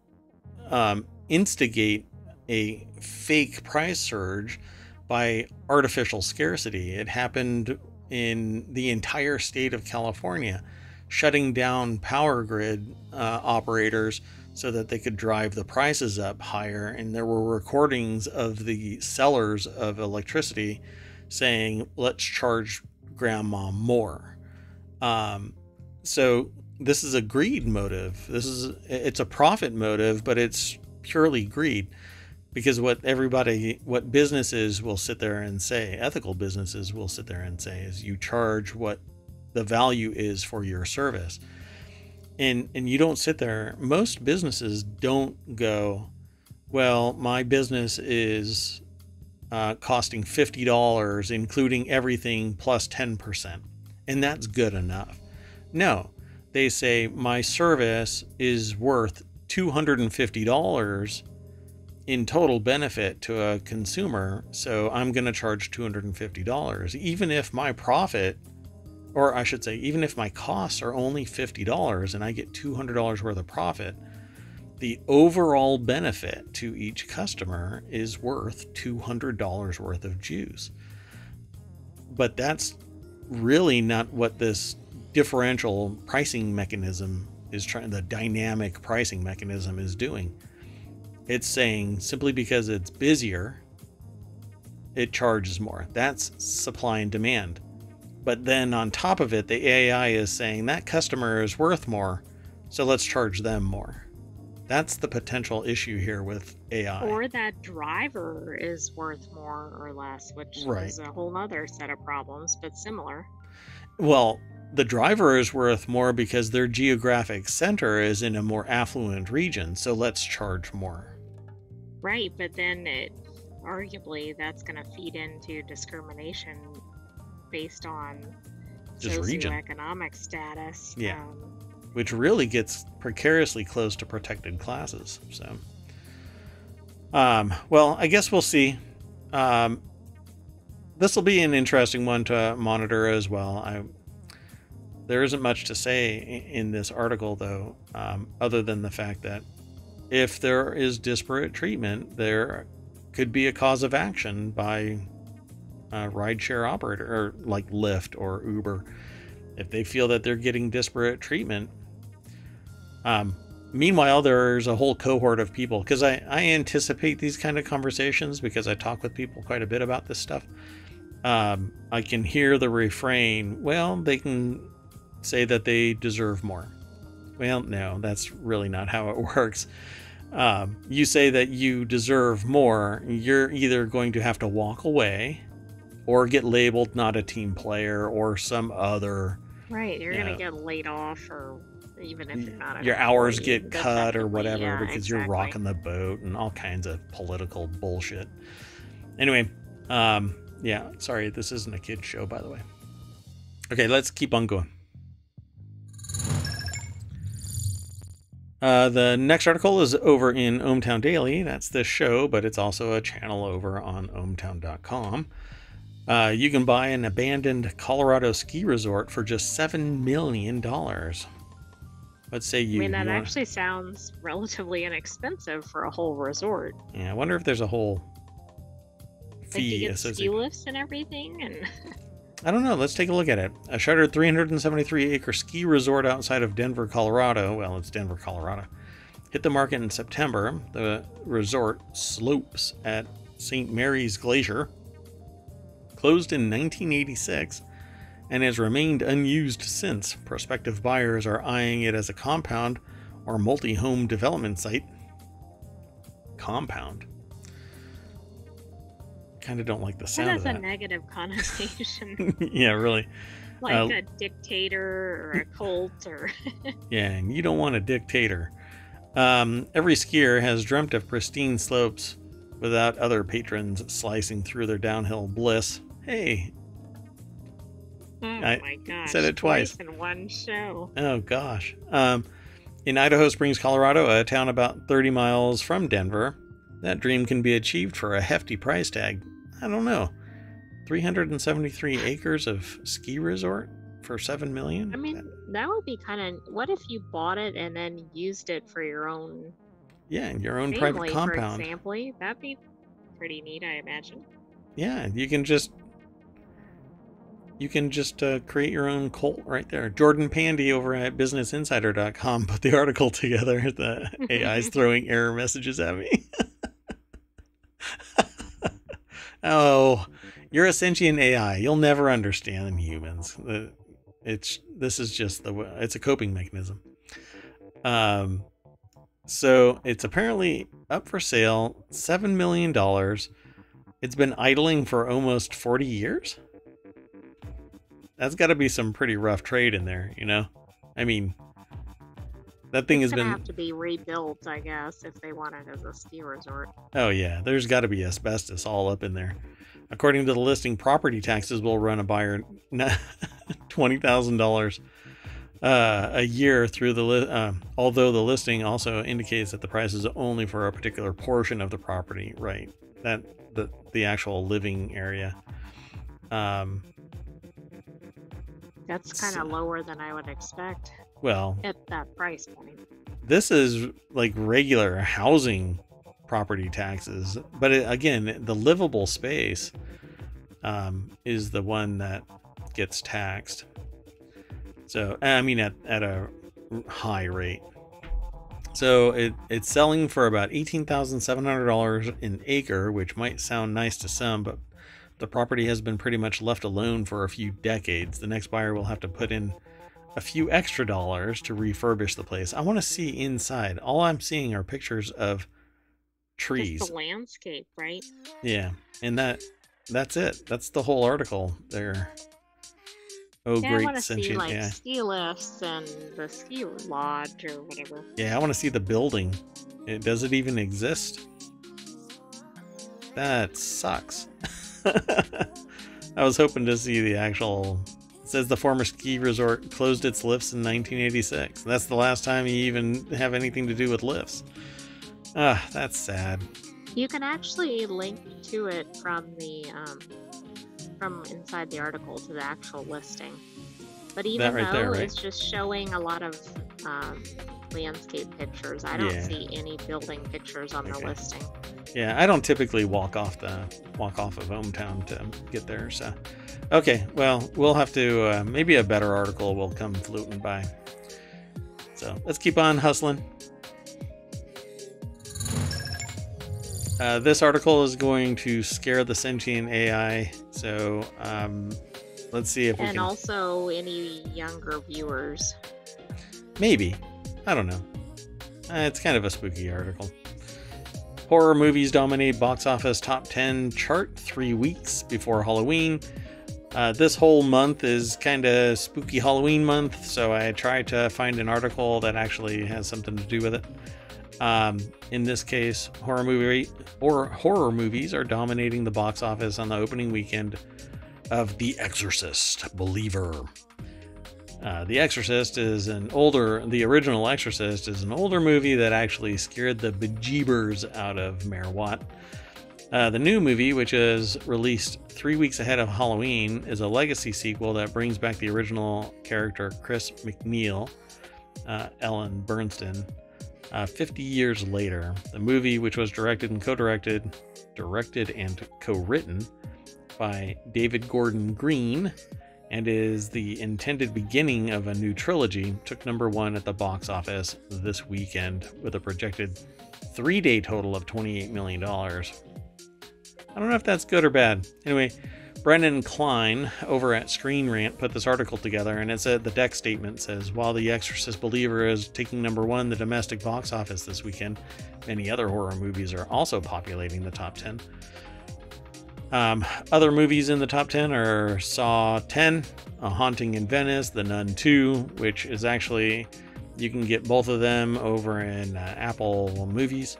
um, instigate a fake price surge by artificial scarcity. It happened in the entire state of California shutting down power grid uh, operators so that they could drive the prices up higher. And there were recordings of the sellers of electricity saying, let's charge grandma more. Um, so this is a greed motive. This is it's a profit motive, but it's purely greed. because what everybody what businesses will sit there and say ethical businesses will sit there and say is you charge what the value is for your service. And and you don't sit there. Most businesses don't go well my business is uh, costing $50 including everything plus 10% and that's good enough. No they say my service is worth $250 in total benefit to a consumer, so I'm going to charge $250, even if my profit, or I should say, even if my costs are only $50 and I get $200 worth of profit, the overall benefit to each customer is worth $200 worth of juice. But that's really not what this differential pricing mechanism is trying, the dynamic pricing mechanism is doing it's saying simply because it's busier, it charges more. That's supply and demand. But then on top of it, the AI is saying that customer is worth more, so let's charge them more. That's the potential issue here with AI. Or that driver is worth more or less, which right. is a whole other set of problems, but similar. Well, the driver is worth more because their geographic center is in a more affluent region, so let's charge more. Right, but then it arguably that's going to feed into discrimination based on just socioeconomic region. status. Yeah. Um, which really gets precariously close to protected classes. So, um, well, I guess we'll see. Um, this will be an interesting one to monitor as well. I, there isn't much to say in this article, though, um, other than the fact that if there is disparate treatment, there could be a cause of action by a rideshare operator or like Lyft or Uber if they feel that they're getting disparate treatment. Um, meanwhile, there's a whole cohort of people because I, I anticipate these kind of conversations because I talk with people quite a bit about this stuff. Um, I can hear the refrain, well, they can say that they deserve more. Well, no, that's really not how it works. Um, you say that you deserve more, you're either going to have to walk away or get labeled not a team player or some other. Right, you're you going to get laid off or even if you're not your hours get cut or whatever yeah, because exactly. you're rocking the boat and all kinds of political bullshit. Anyway, um, yeah, sorry, this isn't a kid show, by the way. Okay, let's keep on going. Uh, the next article is over in ohmTown Daily. That's this show, but it's also a channel over on ohmTown.com. Uh, you can buy an abandoned Colorado ski resort for just $7 million. Let's say you. I mean, that you actually sounds relatively inexpensive for a whole resort. Yeah, I wonder if there's a whole fee like get ski lifts and everything. and I don't know. Let's take a look at it. A shuttered 373 acre ski resort outside of Denver, Colorado. Well, it's Denver, Colorado. Hit the market in September. The resort slopes at St. Mary's Glacier. Closed in 1986 and has remained unused since. Prospective buyers are eyeing it as a compound or multi home development site. Compound kind of don't like the sound that has of that. a negative connotation. yeah, really. Like uh, a dictator or a cult or. yeah, and you don't want a dictator. Um, every skier has dreamt of pristine slopes without other patrons slicing through their downhill bliss. Hey. Oh I my gosh. Said it twice. twice in one show. Oh gosh. Um, in Idaho Springs, Colorado, a town about 30 miles from Denver, that dream can be achieved for a hefty price tag. I don't know. 373 acres of ski resort for 7 million? I mean, that would be kind of what if you bought it and then used it for your own Yeah, your own family, private compound. For example, that'd be pretty neat, I imagine. Yeah, you can just you can just uh, create your own cult right there. Jordan Pandy over at businessinsider.com put the article together. The AI's throwing error messages at me. oh, you're a sentient AI. You'll never understand humans. It's this is just the it's a coping mechanism. Um, so it's apparently up for sale, $7 million. It's been idling for almost 40 years. That's got to be some pretty rough trade in there, you know? I mean, that thing it's has been going to have to be rebuilt, I guess, if they want it as a ski resort. Oh yeah, there's got to be asbestos all up in there. According to the listing, property taxes will run a buyer twenty thousand uh, dollars a year through the. Li- uh, although the listing also indicates that the price is only for a particular portion of the property, right? That the the actual living area. Um, That's kind of so, lower than I would expect. Well, at that price point, this is like regular housing property taxes, but it, again, the livable space um, is the one that gets taxed. So I mean, at at a high rate. So it, it's selling for about eighteen thousand seven hundred dollars an acre, which might sound nice to some, but the property has been pretty much left alone for a few decades. The next buyer will have to put in a few extra dollars to refurbish the place. I want to see inside. All I'm seeing are pictures of trees. Just the landscape, right? Yeah, and that that's it. That's the whole article there. Oh, yeah, great I want to see like yeah. ski lifts and the ski lodge or whatever. Yeah, I want to see the building. It, does it even exist? That sucks. I was hoping to see the actual says the former ski resort closed its lifts in 1986. That's the last time you even have anything to do with lifts. Ah, that's sad. You can actually link to it from the um, from inside the article to the actual listing. But even right though there, right? it's just showing a lot of um, landscape pictures, I don't yeah. see any building pictures on okay. the listing. Yeah, I don't typically walk off the walk off of ohmTown to get there, so Okay, well, we'll have to, uh, maybe a better article will come floating by. So let's keep on hustling. Uh, this article is going to scare the sentient AI, so um, let's see if and we can. Also any younger viewers. Maybe. I don't know. Uh, it's kind of a spooky article. Horror movies dominate box office top 10 chart three weeks before Halloween. Uh, this whole month is kind of spooky Halloween month, so I tried to find an article that actually has something to do with it. Um, in this case, horror movie or horror movies are dominating the box office on the opening weekend of The Exorcist Believer. Uh, the Exorcist is an older, the original Exorcist is an older movie that actually scared the bejeebers out of Mayor Watt. Uh, the new movie, which is released three weeks ahead of Halloween, is a legacy sequel that brings back the original character Chris MacNeil, uh, Ellen Burstyn, uh, 50 years later. The movie, which was directed and co-directed, directed and co-written by David Gordon Green, and is the intended beginning of a new trilogy, took number one at the box office this weekend with a projected three-day total of $28 million. I don't know if that's good or bad. Anyway, Brendan Klein over at Screen Rant put this article together, and it said the deck statement says while The Exorcist Believer is taking number one the domestic box office this weekend, many other horror movies are also populating the top 10. Um, other movies in the top 10 are Saw 10, A Haunting in Venice, The Nun 2, which is actually, you can get both of them over in uh, Apple Movies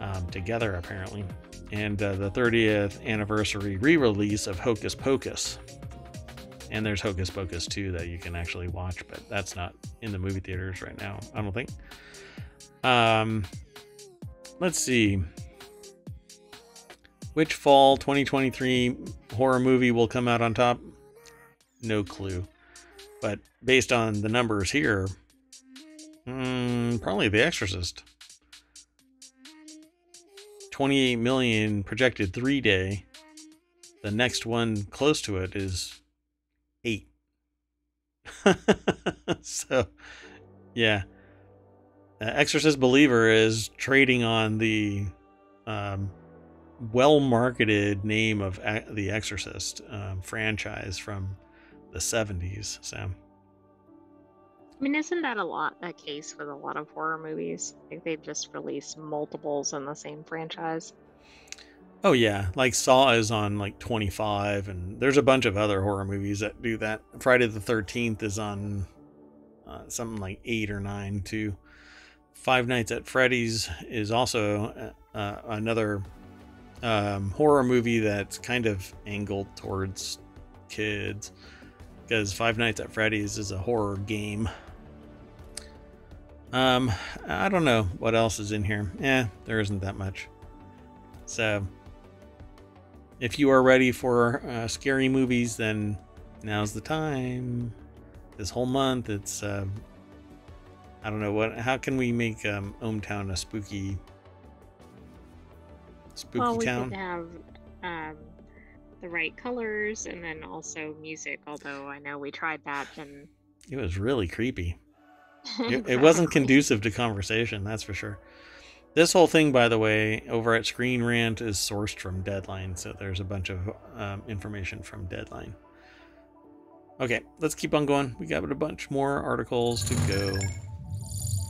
um, together, apparently and uh, the 30th anniversary re release of Hocus Pocus. And there's Hocus Pocus 2 that you can actually watch, but that's not in the movie theaters right now, I don't think. Um, let's see. Which fall 2023 horror movie will come out on top? No clue. But based on the numbers here, mm, probably The Exorcist. 28 million projected three day. The next one close to it is eight. so, yeah. Uh, Exorcist Believer is trading on the um, well marketed name of the Exorcist um, franchise from the 70s. Sam. I mean, isn't that a lot the case with a lot of horror movies? Like they've just released multiples in the same franchise. Oh yeah, like Saw is on like 25 and there's a bunch of other horror movies that do that. Friday the 13th is on uh, something like 8 or 9 too. Five Nights at Freddy's is also uh, uh, another um, horror movie that's kind of angled towards kids because Five Nights at Freddy's is a horror game. Um, I don't know what else is in here. Eh, there isn't that much. So, if you are ready for uh, scary movies, then now's the time. This whole month, it's uh, I don't know what. How can we make um, ohmTown a spooky, spooky well, we town? could have um, the right colors and then also music. Although I know we tried that and it was really creepy it, it wasn't conducive to conversation, that's for sure. This whole thing, by the way, over at Screen Rant is sourced from Deadline, so there's a bunch of um, information from Deadline. Okay, let's keep on going. We got a bunch more articles to go.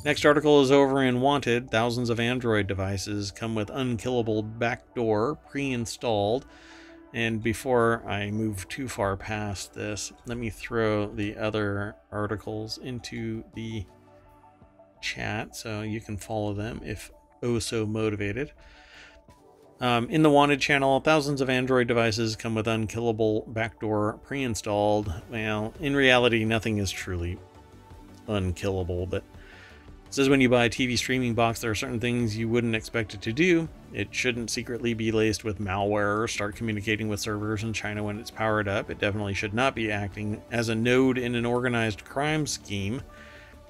Next article is over in Wanted. Thousands of Android devices come with unkillable backdoor pre-installed and before I move too far past this, let me throw the other articles into the chat so you can follow them if oh so motivated. Um, in the Wanted channel, thousands of Android devices come with unkillable backdoor pre installed. Well, in reality, nothing is truly unkillable, but it says when you buy a TV streaming box, there are certain things you wouldn't expect it to do. It shouldn't secretly be laced with malware or start communicating with servers in China when it's powered up. It definitely should not be acting as a node in an organized crime scheme,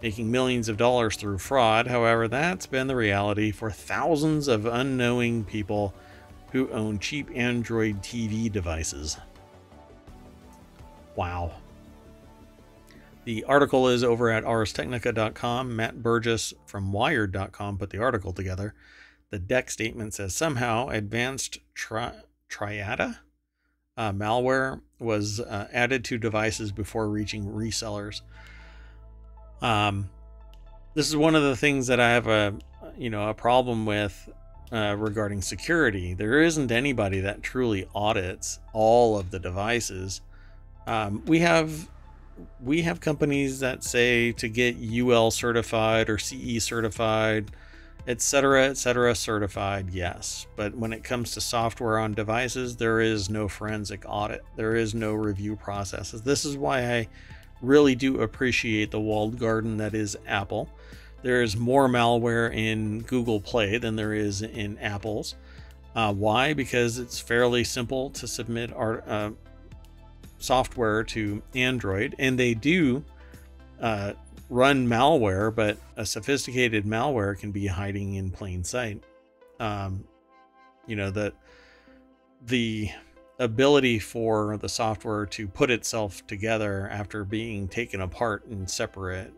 making millions of dollars through fraud. However, that's been the reality for thousands of unknowing people who own cheap Android TV devices. Wow. The article is over at arstechnica.com. Matt Burgess from Wired.com put the article together. The deck statement says somehow advanced tri- Triada uh, malware was uh, added to devices before reaching resellers. Um, this is one of the things that I have a you know a problem with uh, regarding security. There isn't anybody that truly audits all of the devices. Um, we have we have companies that say to get UL certified or CE certified, etc., etc., certified, yes. But when it comes to software on devices, there is no forensic audit, there is no review processes. This is why I really do appreciate the walled garden that is Apple. There is more malware in Google Play than there is in Apple's. Uh, why? Because it's fairly simple to submit art, uh, software to Android, and they do uh, run malware, but a sophisticated malware can be hiding in plain sight. Um, you know that the ability for the software to put itself together after being taken apart in separate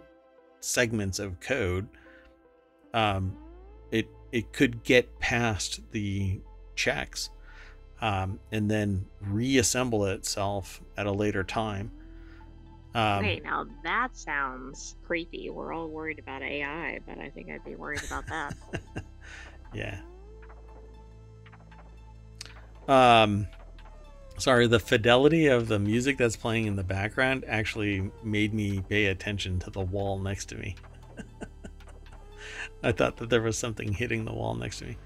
segments of code um, it it could get past the checks um, and then reassemble itself at a later time. Um, Wait, now that sounds creepy. We're all worried about AI, but I think I'd be worried about that. yeah. Um, sorry, the fidelity of the music that's playing in the background actually made me pay attention to the wall next to me. I thought that there was something hitting the wall next to me.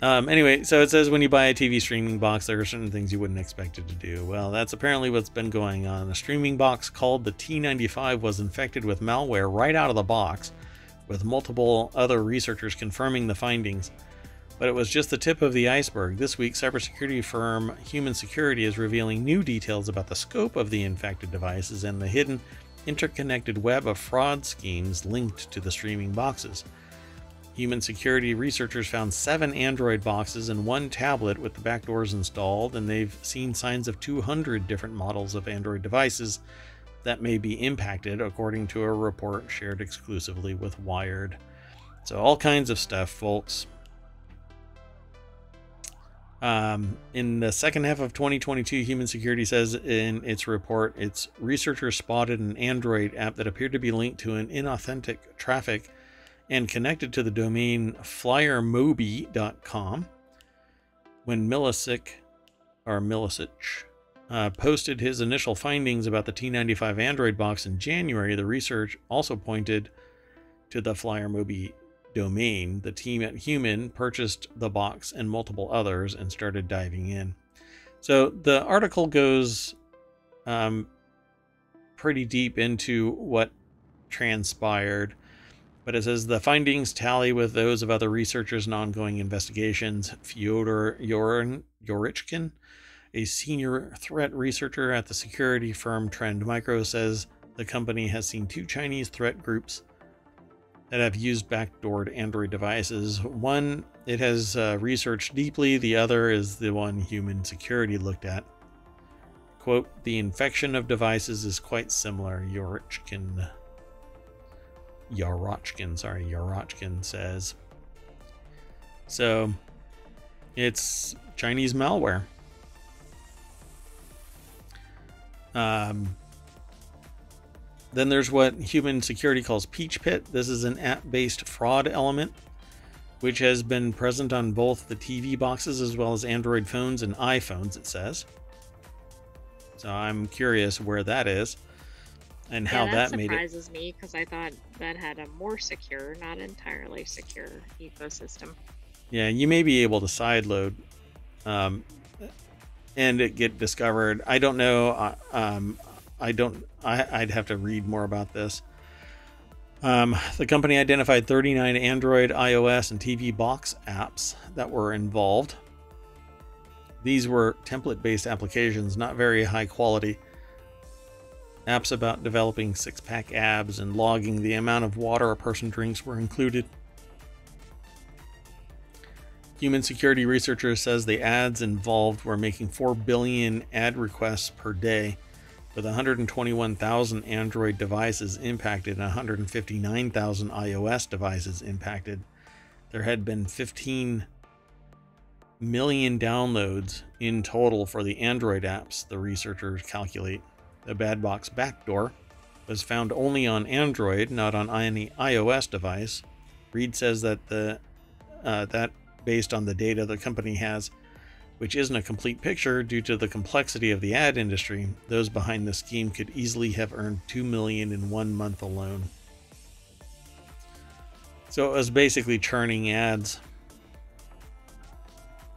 Um, anyway, so it says when you buy a TV streaming box, there are certain things you wouldn't expect it to do. Well, that's apparently what's been going on. A streaming box called the T95 was infected with malware right out of the box, with multiple other researchers confirming the findings. But it was just the tip of the iceberg. This week, cybersecurity firm Human Security is revealing new details about the scope of the infected devices and the hidden, interconnected web of fraud schemes linked to the streaming boxes. Human security researchers found seven Android boxes and one tablet with the backdoors installed, and they've seen signs of 200 different models of Android devices that may be impacted, according to a report shared exclusively with Wired. So, all kinds of stuff, folks. Um, in the second half of 2022, Human Security says in its report, its researchers spotted an Android app that appeared to be linked to an inauthentic traffic and connected to the domain flyermobi.com. When Milisic, or Milisic, uh, posted his initial findings about the T95 Android box in January, the research also pointed to the FlyerMobi domain, the team at Human purchased the box and multiple others and started diving in. So the article goes um, pretty deep into what transpired, but it says the findings tally with those of other researchers and ongoing investigations. Fyodor Yorichkin, a senior threat researcher at the security firm Trend Micro, says the company has seen two Chinese threat groups that have used backdoored Android devices. One it has uh, researched deeply, the other is the one human security looked at. Quote, the infection of devices is quite similar, Yorochkin. Yorochkin, sorry, Yarochkin says. So, it's Chinese malware. Um, then there's what human security calls Peach Pit. This is an app based fraud element, which has been present on both the TV boxes as well as Android phones and iPhones, it says. So I'm curious where that is and yeah, how that, that made it. surprises me because I thought that had a more secure, not entirely secure ecosystem. Yeah, you may be able to sideload um, and it get discovered. I don't know. Uh, um, I don't. I, would have to read more about this. Um, the company identified 39 Android, iOS, and TV box apps that were involved. These were template based applications, not very high quality. Apps about developing six pack abs and logging the amount of water a person drinks were included. Human security researcher says the ads involved were making 4 billion ad requests per day with 121,000 Android devices impacted and 159,000 iOS devices impacted, there had been 15 million downloads in total for the Android apps, the researchers calculate. The Bad Box backdoor was found only on Android, not on any iOS device. Reed says that the uh, that based on the data the company has which isn't a complete picture due to the complexity of the ad industry. Those behind the scheme could easily have earned 2 million in one month alone. So it was basically churning ads.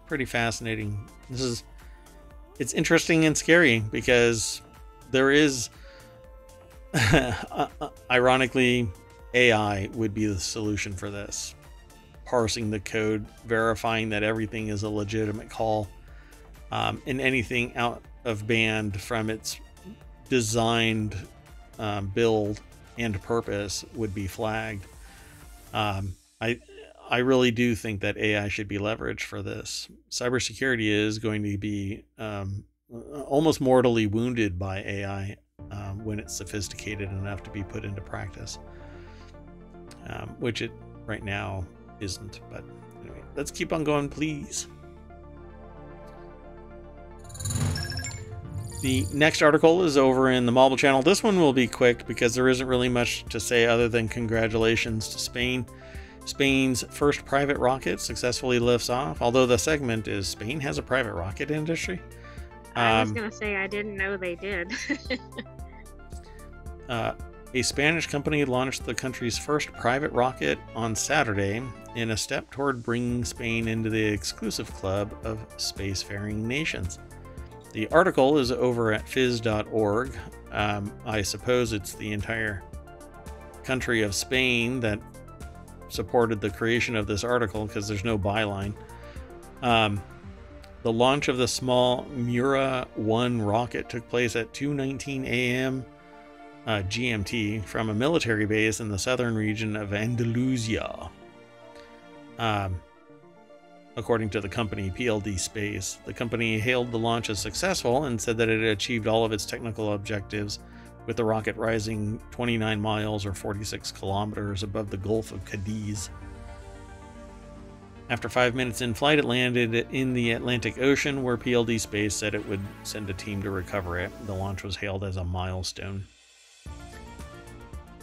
Pretty fascinating. This is it's interesting and scary because there is ironically AI would be the solution for this parsing the code, verifying that everything is a legitimate call, um, and anything out of band from its designed um, build and purpose would be flagged. Um, I I really do think that AI should be leveraged for this. Cybersecurity is going to be um, almost mortally wounded by AI um, when it's sophisticated enough to be put into practice, um, which it right now isn't. But anyway, let's keep on going, please. The next article is over in the Mobble channel. This one will be quick because there isn't really much to say other than congratulations to Spain. Spain's first private rocket successfully lifts off, although the segment is Spain has a private rocket industry. I was um, going to say, I didn't know they did. uh, a Spanish company launched the country's first private rocket on Saturday in a step toward bringing Spain into the exclusive club of spacefaring nations. The article is over at phys.org. Um, I suppose it's the entire country of Spain that supported the creation of this article because there's no byline. Um, the launch of the small Miura 1 rocket took place at 2:19 a.m uh, GMT from a military base in the southern region of Andalusia. Um, according to the company PLD Space, the company hailed the launch as successful and said that it had achieved all of its technical objectives, with the rocket rising 29 miles or 46 kilometers above the Gulf of Cadiz. After five minutes in flight, it landed in the Atlantic Ocean, where PLD Space said it would send a team to recover it. The launch was hailed as a milestone.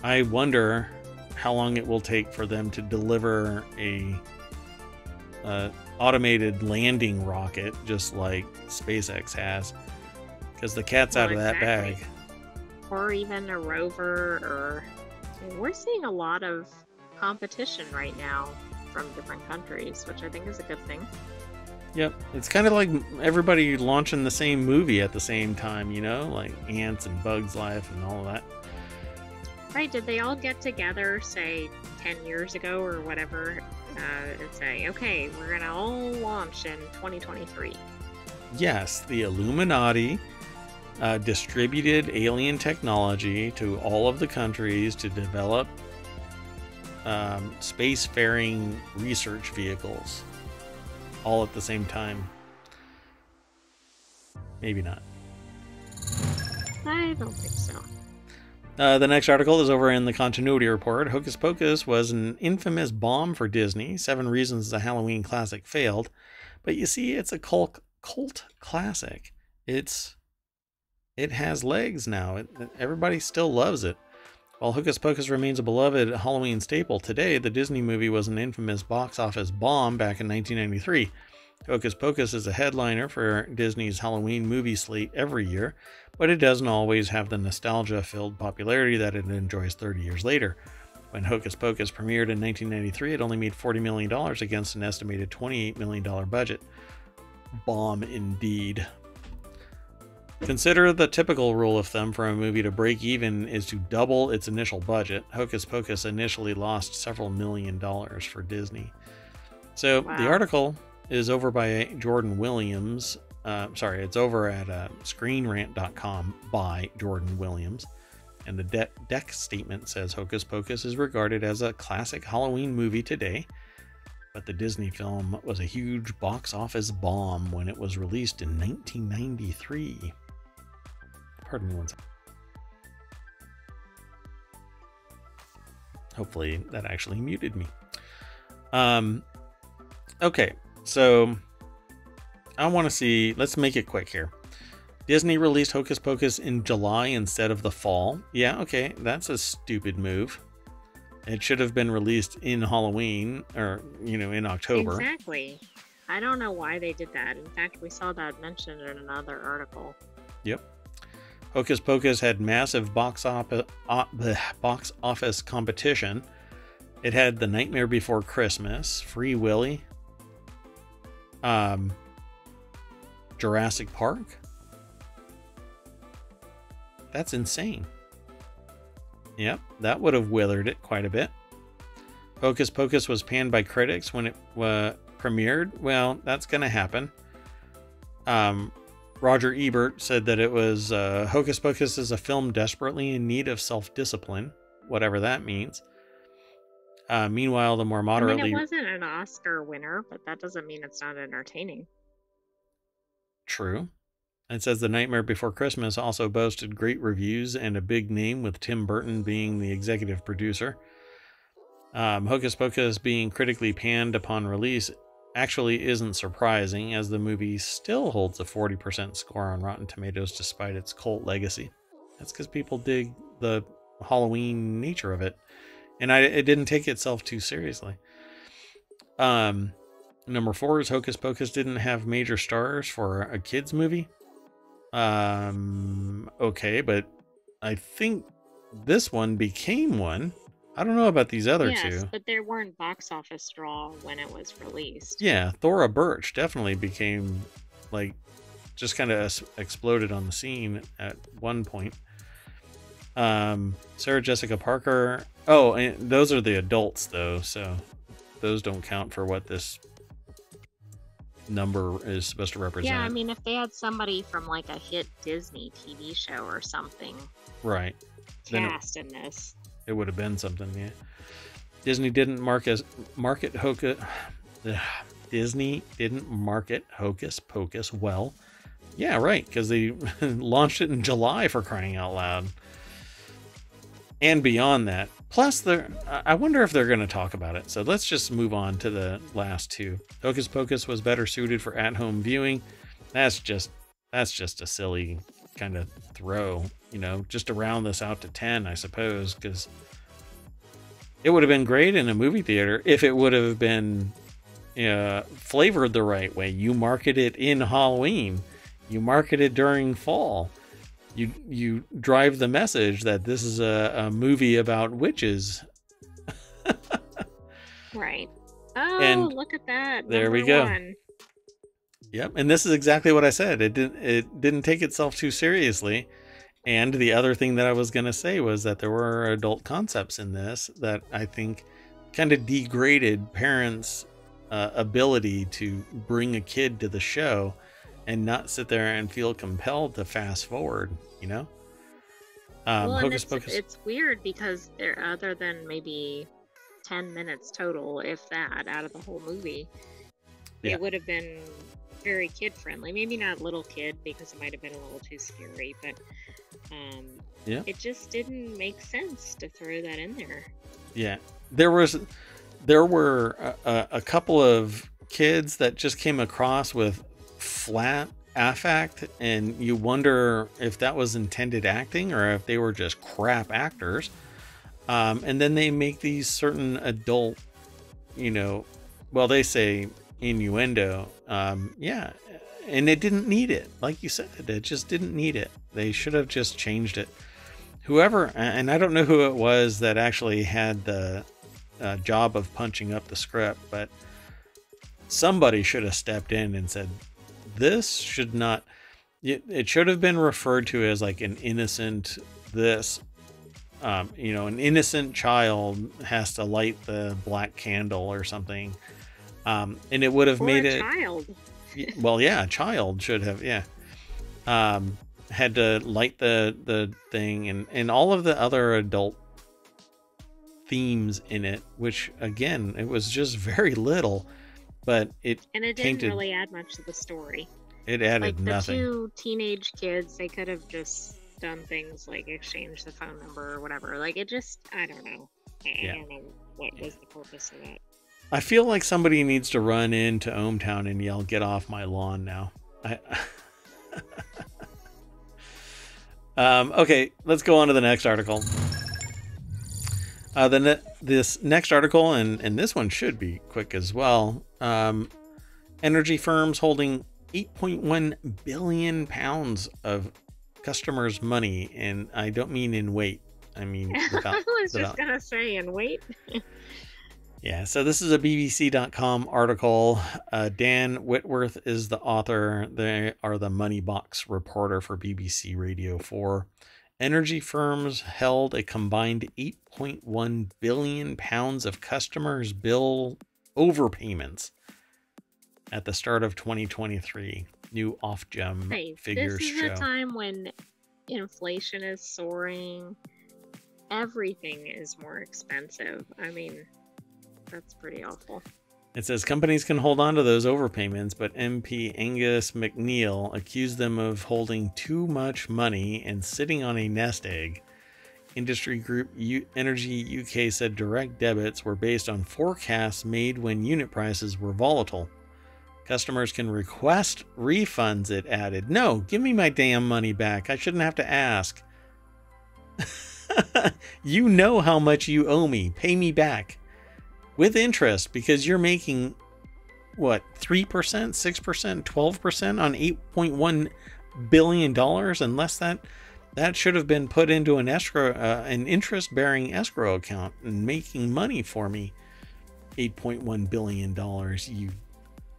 I wonder how long it will take for them to deliver a uh, automated landing rocket, just like SpaceX has, because the cat's well, out of exactly. that bag. Or even a rover, or we're seeing a lot of competition right now from different countries, which I think is a good thing. Yep, it's kind of like everybody launching the same movie at the same time, you know, like Ants and Bugs Life and all of that. Right? Did they all get together, say, ten years ago or whatever, uh, and say, "Okay, we're gonna all launch in 2023"? Yes, the Illuminati uh, distributed alien technology to all of the countries to develop um, spacefaring research vehicles all at the same time. Maybe not. I don't think so. Uh, the next article is over in the Continuity Report. Hocus Pocus was an infamous bomb for Disney. Seven reasons the Halloween classic failed. But you see, it's a cult, cult classic. It's it has legs now. It, everybody still loves it. While Hocus Pocus remains a beloved Halloween staple today, the Disney movie was an infamous box office bomb back in 1993. Hocus Pocus is a headliner for Disney's Halloween movie slate every year, but it doesn't always have the nostalgia filled popularity that it enjoys 30 years later. When Hocus Pocus premiered in 1993, it only made $40 million against an estimated $28 million budget. Bomb indeed. Consider the typical rule of thumb for a movie to break even is to double its initial budget. Hocus Pocus initially lost several million dollars for Disney. So wow. the article is over by Jordan Williams. Uh, sorry, it's over at uh, screenrant.com by Jordan Williams. And the de- deck statement says Hocus Pocus is regarded as a classic Halloween movie today, but the Disney film was a huge box office bomb when it was released in 1993. Pardon me one second. Hopefully that actually muted me. Um, okay, so I want to see. Let's make it quick here. Disney released Hocus Pocus in July instead of the fall. Yeah, okay, that's a stupid move. It should have been released in Halloween or, you know, in October. Exactly. I don't know why they did that. In fact, we saw that mentioned in another article. Yep. Hocus Pocus had massive box, op- box office competition. It had The Nightmare Before Christmas, Free Willy, um, Jurassic Park. That's insane. Yep, that would have withered it quite a bit. Hocus Pocus was panned by critics when it uh, premiered. Well, that's going to happen. Um, Roger Ebert said that it was uh, Hocus Pocus is a film desperately in need of self discipline, whatever that means. Uh, meanwhile, the more moderately. I mean, it wasn't an Oscar winner, but that doesn't mean it's not entertaining. True. It says The Nightmare Before Christmas also boasted great reviews and a big name, with Tim Burton being the executive producer. Um, Hocus Pocus being critically panned upon release actually isn't surprising, as the movie still holds a 40% score on Rotten Tomatoes despite its cult legacy. That's because people dig the Halloween nature of it, and I, it didn't take itself too seriously. Um, number four is Hocus Pocus didn't have major stars for a kids movie. Um, okay, but I think this one became one I don't know about these other yes, two. But there weren't box office draw when it was released. Yeah, Thora Birch definitely became like just kind of exploded on the scene at one point. Um, Sarah Jessica Parker. Oh, and those are the adults though, so those don't count for what this number is supposed to represent. Yeah, I mean, if they had somebody from like a hit Disney TV show or something, right? Cast in this, it would have been something, yeah. Disney didn't market market Hocus. Disney didn't market Hocus Pocus well. Yeah, right, because they launched it in July for crying out loud. and beyond that. Plus, they're, I wonder if they're going to talk about it. So let's just move on to the last two. Hocus Pocus was better suited for at-home viewing. That's just that's just a silly kind of throw, you know, just to round this out to 10, I suppose, because it would have been great in a movie theater if it would have been uh, flavored the right way. You market it in Halloween, you market it during fall you you drive the message that this is a, a movie about witches. right. Oh, and look at that. There we go. One. Yep, and this is exactly what I said. It didn't it didn't take itself too seriously. And the other thing that I was going to say was that there were adult concepts in this that I think kind of degraded parents' uh, ability to bring a kid to the show and not sit there and feel compelled to fast forward, you know? Um, well, Hocus it's, Pocus. It's weird because there, other than maybe 10 minutes total, if that, out of the whole movie, yeah. it would have been very kid friendly. Maybe not little kid because it might have been a little too scary, but um, yeah. it just didn't make sense to throw that in there. Yeah. There was, there were a, a couple of kids that just came across with flat affect and you wonder if that was intended acting or if they were just crap actors um, and then they make these certain adult you know well they say innuendo um, yeah and it didn't need it. Like you said it just didn't need it. They should have just changed it. Whoever and i don't know who it was that actually had the uh, job of punching up the script but somebody should have stepped in and said this should not it, it should have been referred to as like an innocent this um, you know an innocent child has to light the black candle or something um, and it would have or made it child well yeah a child should have yeah um, had to light the the thing and and all of the other adult themes in it which again it was just very little but it and it didn't painted, really add much to the story. It added like the nothing. two teenage kids, they could have just done things like exchange the phone number or whatever. Like it just, I don't know. I, yeah. I don't know what was the purpose of that. I feel like somebody needs to run into ohmTown and yell, "Get off my lawn now!" I. um, okay, let's go on to the next article. Uh, the ne- this next article, and, and this one should be quick as well. Um, energy firms holding 8.1 billion pounds of customers' money, and I don't mean in weight. I mean, without, I was without... just gonna say in weight. yeah, so this is a BBC.com article. Uh, Dan Whitworth is the author. They are the Money Box reporter for BBC Radio 4. Energy firms held a combined 8.1 billion pounds of customers' bill overpayments at the start of 2023. New Ofgem hey, figures This is show. a time when inflation is soaring. Everything is more expensive. I mean, that's pretty awful. It says companies can hold on to those overpayments, but MP Angus MacNeil accused them of holding too much money and sitting on a nest egg. Industry group U- Energy UK said direct debits were based on forecasts made when unit prices were volatile. Customers can request refunds, it added. No, give me my damn money back. I shouldn't have to ask. you know how much you owe me. Pay me back with interest because you're making what 3%, 6%, 12% on 8.1 billion dollars? Unless that that should have been put into an escrow uh, an interest bearing escrow account and making money for me. 8.1 billion dollars you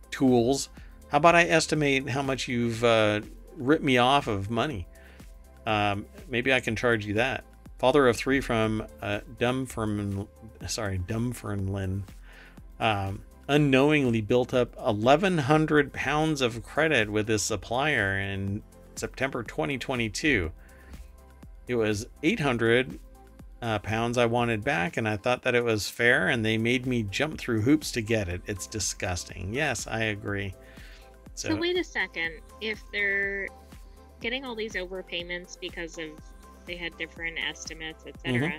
tools. How about i estimate how much you've uh, ripped me off of money? Um, maybe i can charge you that father of three from uh, Dunfermline, sorry, Dunfermline, um, unknowingly built up 1,100 pounds of credit with his supplier in September 2022. It was 800 uh, pounds I wanted back, and I thought that it was fair, and they made me jump through hoops to get it. It's disgusting. Yes, I agree. So, so wait a second. If they're getting all these overpayments because of they had different estimates, etc. Mm-hmm.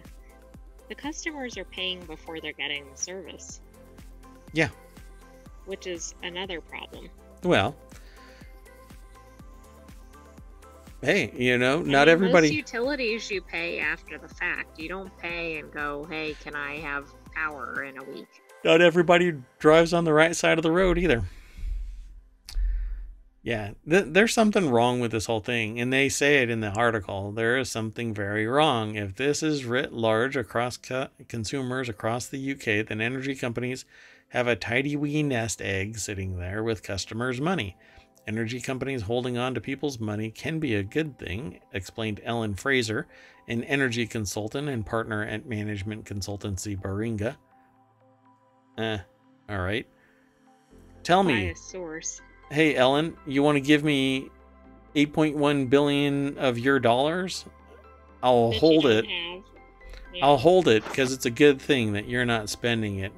The customers are paying before they're getting the service. Yeah. Which is another problem. Well, hey, you know, not I mean, everybody. Utilities you pay after the fact. You don't pay and go, "Hey, can I have power in a week?" Not everybody drives on the right side of the road either. Yeah, th- there's something wrong with this whole thing, and they say it in the article. There is something very wrong. If this is writ large across co- consumers across the UK, then energy companies have a tidy wee nest egg sitting there with customers' money. Energy companies holding on to people's money can be a good thing, explained Ellen Fraser, an energy consultant and partner at management consultancy Baringa. Eh, all right. Tell me. source hey Ellen, you want to give me 8.1 billion of your dollars? I'll hold it. Yeah. I'll hold it because it's a good thing that you're not spending it.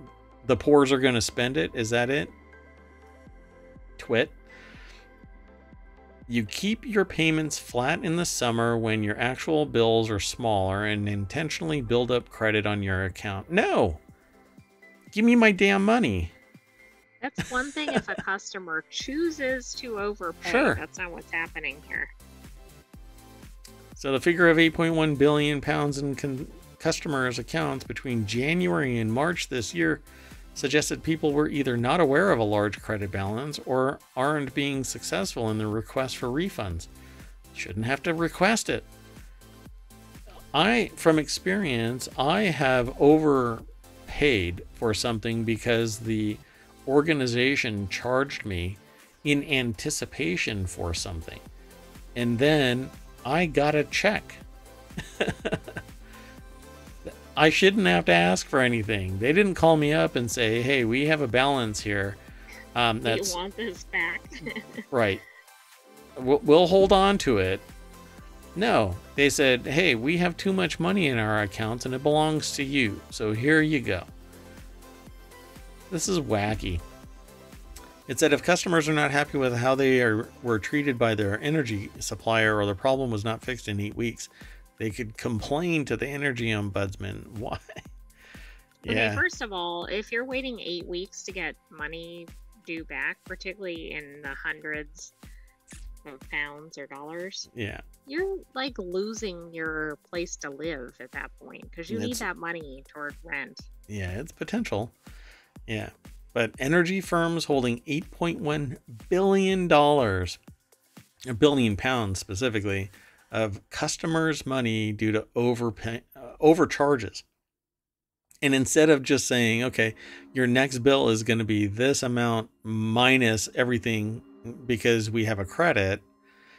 The poors are going to spend it. Is that it? Twit. You keep your payments flat in the summer when your actual bills are smaller and intentionally build up credit on your account. No! Give me my damn money. That's one thing if a customer chooses to overpay. Sure. That's not what's happening here. So the figure of 8.1 billion pounds in con- customers' accounts between January and March this year suggested people were either not aware of a large credit balance or aren't being successful in their request for refunds. Shouldn't have to request it. I, from experience, I have overpaid for something because the organization charged me in anticipation for something. And then I got a check. I shouldn't have to ask for anything. They didn't call me up and say, "Hey, we have a balance here." Um, that's you want this back, right? We'll, we'll hold on to it. No, they said, "Hey, we have too much money in our accounts, and it belongs to you. So here you go." This is wacky. It said if customers are not happy with how they are, were treated by their energy supplier or the problem was not fixed in eight weeks, they could complain to the energy ombudsman. Why? yeah. Okay, first of all, if you're waiting eight weeks to get money due back, particularly in the hundreds of pounds or dollars, yeah, you're like losing your place to live at that point because you it's, need that money toward rent. Yeah, it's potential. Yeah. But energy firms holding $8.1 billion, a billion pounds specifically, of customers' money due to overpay, uh, overcharges. And instead of just saying, okay, your next bill is going to be this amount minus everything because we have a credit.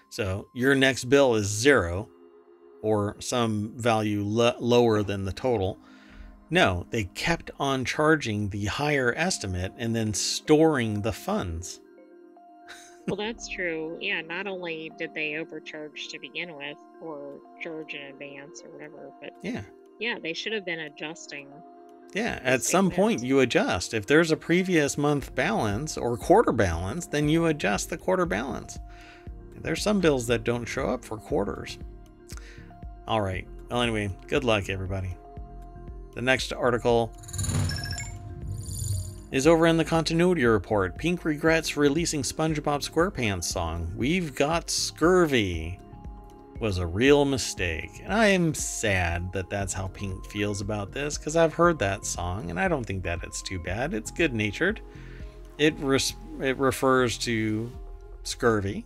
So your next bill is zero or some value lower than the total. No, they kept on charging the higher estimate and then storing the funds. well, that's true. Yeah, not only did they overcharge to begin with or charge in advance or whatever, but yeah. Yeah, they should have been adjusting. Yeah, at some point you adjust. If there's a previous month balance or quarter balance, then you adjust the quarter balance. There's some bills that don't show up for quarters. All right. Well, anyway, good luck, everybody. The next article is over in the continuity report. Pink regrets releasing SpongeBob SquarePants song. We've got scurvy was a real mistake. And I am sad that that's how Pink feels about this because I've heard that song and I don't think that it's too bad. It's good natured. It, res- it refers to scurvy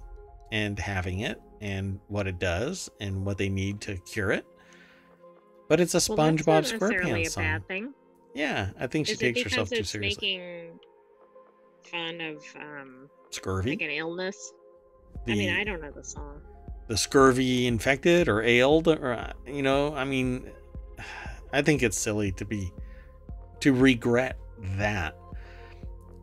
and having it and what it does and what they need to cure it. But it's a SpongeBob well, SquarePants song. Bad thing. Yeah, I think she Is takes herself too seriously. Making fun of um, scurvy, like an illness. The, I mean, I don't know the song. The scurvy infected or ailed, or uh, you know, I mean, I think it's silly to be to regret that.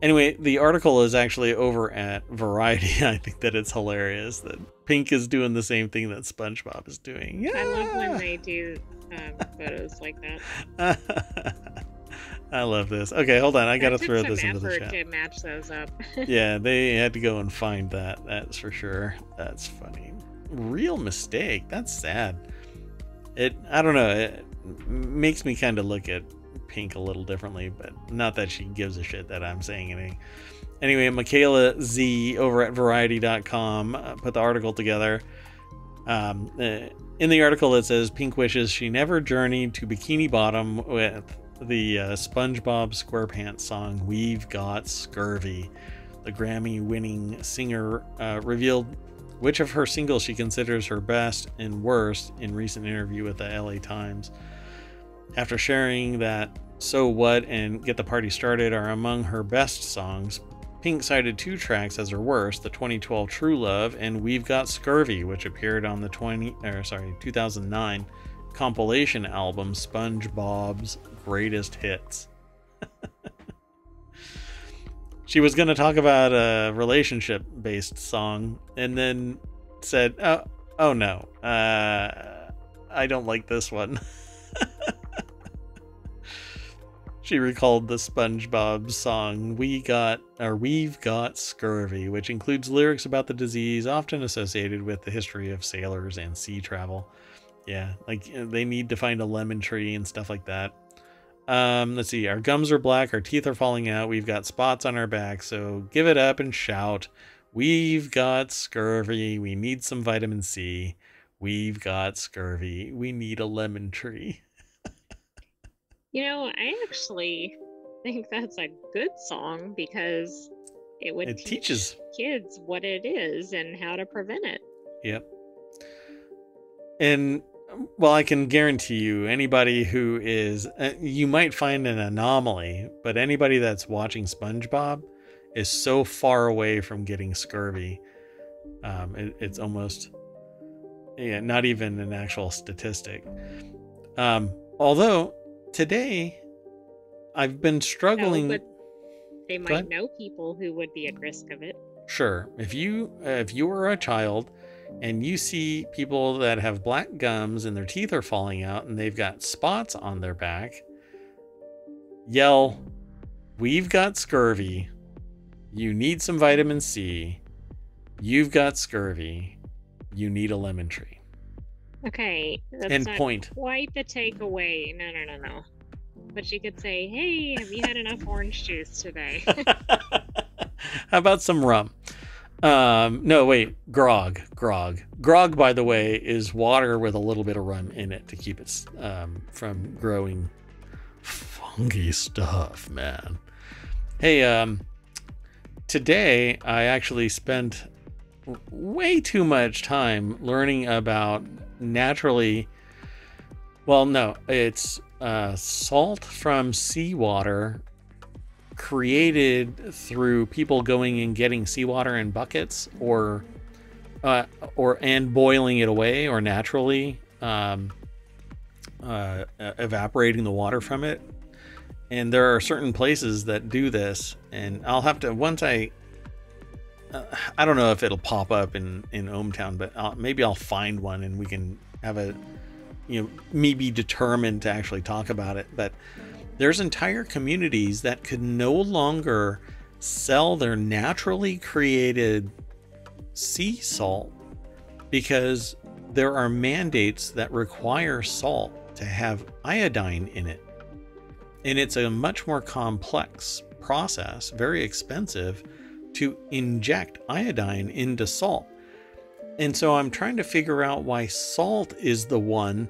Anyway, the article is actually over at Variety. I think that it's hilarious that Pink is doing the same thing that SpongeBob is doing. Yeah. I love when they do um, photos like that. I love this. Okay, hold on. I got to throw this into the chat. to match those up. yeah, they had to go and find that. That's for sure. That's funny. Real mistake. That's sad. it I don't know. It makes me kind of look at Pink a little differently, but not that she gives a shit that I'm saying anything. Anyway, Michaela Zee over at Variety.com uh, put the article together. Um, uh, in the article, it says Pink wishes she never journeyed to Bikini Bottom with the uh, SpongeBob SquarePants song "We've Got Scurvy." The Grammy-winning singer uh, revealed which of her singles she considers her best and worst in recent interview with the LA Times. After sharing that So What and Get the Party Started are among her best songs, Pink cited two tracks as her worst, the 2012 True Love and We've Got Scurvy, which appeared on the 20 or sorry, 2009 compilation album SpongeBob's Greatest Hits. she was going to talk about a relationship based song and then said, "Oh, oh no. Uh, I don't like this one." She recalled the SpongeBob song "We Got" or "We've Got Scurvy," which includes lyrics about the disease often associated with the history of sailors and sea travel. Yeah, like uh, they need to find a lemon tree and stuff like that. Um, let's see. Our gums are black. Our teeth are falling out. We've got spots on our back. So give it up and shout. We've got scurvy. We need some vitamin C. We've got scurvy. We need a lemon tree. You know, I actually think that's a good song because it would it teach teaches kids what it is and how to prevent it. Yep. And well, I can guarantee you, anybody who is, uh, you might find an anomaly, but anybody that's watching SpongeBob is so far away from getting scurvy. Um, it, it's almost, yeah, not even an actual statistic. Um, although today I've been struggling. No, they might know people who would be at risk of it. Sure. If you uh, if you were a child and you see people that have black gums and their teeth are falling out and they've got spots on their back, yell, "We've got scurvy. You need some vitamin C. You've got scurvy. You need a lemon tree." Okay. That's and point. Quite the takeaway. No, no, no, no. But she could say, "Hey, have you had enough orange juice today?" How about some rum? Um, no, wait, grog, grog, grog. By the way, is water with a little bit of rum in it to keep it um, from growing funky stuff, man. Hey, um, today I actually spent way too much time learning about naturally well no it's uh, salt from seawater created through people going and getting seawater in buckets or uh, or and boiling it away or naturally um, uh, evaporating the water from it. And there are certain places that do this and i'll have to once i uh, I don't know if it'll pop up in in ohmTown, but maybe I'll find one and we can have a, you know, me be determined to actually talk about it. But there's entire communities that could no longer sell their naturally created sea salt because there are mandates that require salt to have iodine in it. And it's a much more complex process, very expensive to inject iodine into salt. And so I'm trying to figure out why salt is the one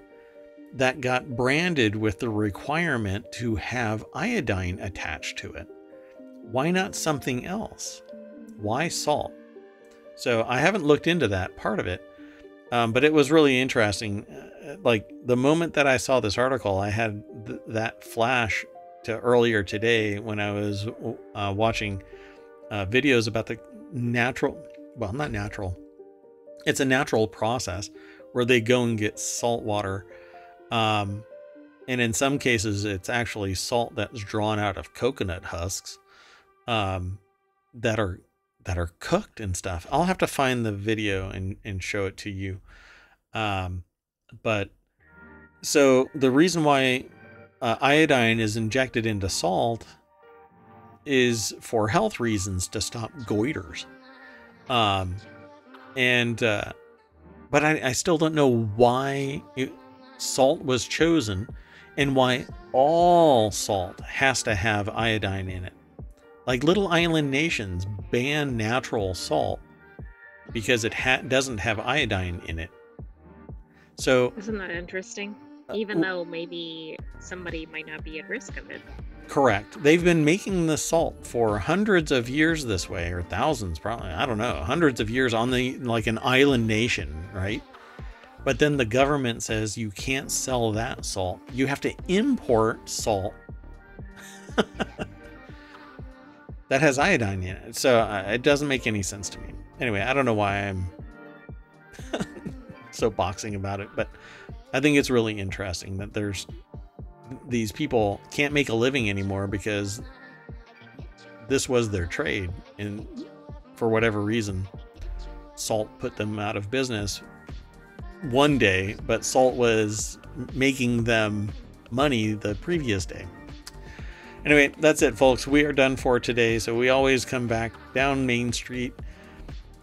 that got branded with the requirement to have iodine attached to it. Why not something else? Why salt? So I haven't looked into that part of it, um, but it was really interesting. Uh, like the moment that I saw this article, I had th- that flash to earlier today when I was uh, watching uh, videos about the natural, well, not natural, it's a natural process where they go and get salt water. Um, and in some cases, it's actually salt that's drawn out of coconut husks um, that are that are cooked and stuff. I'll have to find the video and, and show it to you. Um, but so the reason why uh, iodine is injected into salt is for health reasons to stop goiters. Um, and uh, but I, I still don't know why. It, salt was chosen and why all salt has to have iodine in it. Like little island nations ban natural salt because it ha- doesn't have iodine in it. So, isn't that interesting? Uh, Even uh, though maybe somebody might not be at risk of it. Correct. They've been making the salt for hundreds of years this way, or thousands, probably. I don't know, hundreds of years on the like an island nation, right? But then the government says you can't sell that salt. You have to import salt that has iodine in it. So uh, it doesn't make any sense to me. Anyway, I don't know why I'm so boxing about it, but I think it's really interesting that there's these people can't make a living anymore because this was their trade and for whatever reason salt put them out of business one day, but Salt was making them money the previous day. Anyway, that's it, folks. We are done for today. So we always come back down Main Street,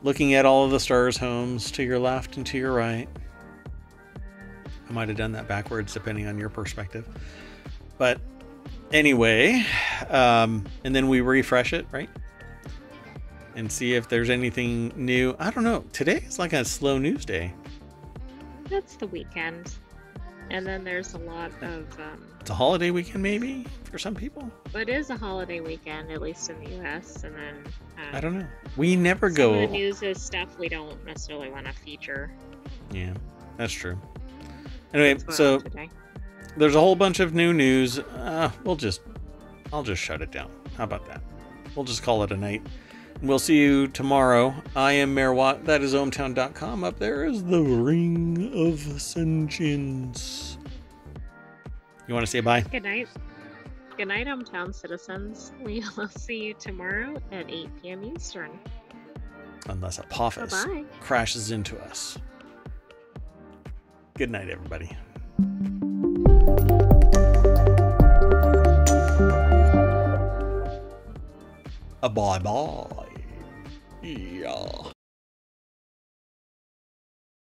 looking at all of the stars' homes to your left and to your right. I might have done that backwards, depending on your perspective. But anyway, um, and then we refresh it, right? And see if there's anything new. I don't know. Today is like a slow news day. That's the weekend. And then there's a lot of. Um, it's a holiday weekend, maybe, for some people. But it is a holiday weekend, at least in the US. And then. Um, I don't know. We never go. the news is stuff we don't necessarily want to feature. Yeah, that's true. Anyway, so there's a whole bunch of new news. Uh, we'll just. I'll just shut it down. How about that? We'll just call it a night. We'll see you tomorrow. I am Mayor Watt. That is ohmtown.com. Up there is the Ring of Sentience. You want to say bye? Good night. Good night, ohmTown citizens. We will see you tomorrow at 8 p.m. Eastern. Unless Apophis Bye-bye. crashes into us. Good night, everybody. A bye bye. Yeah.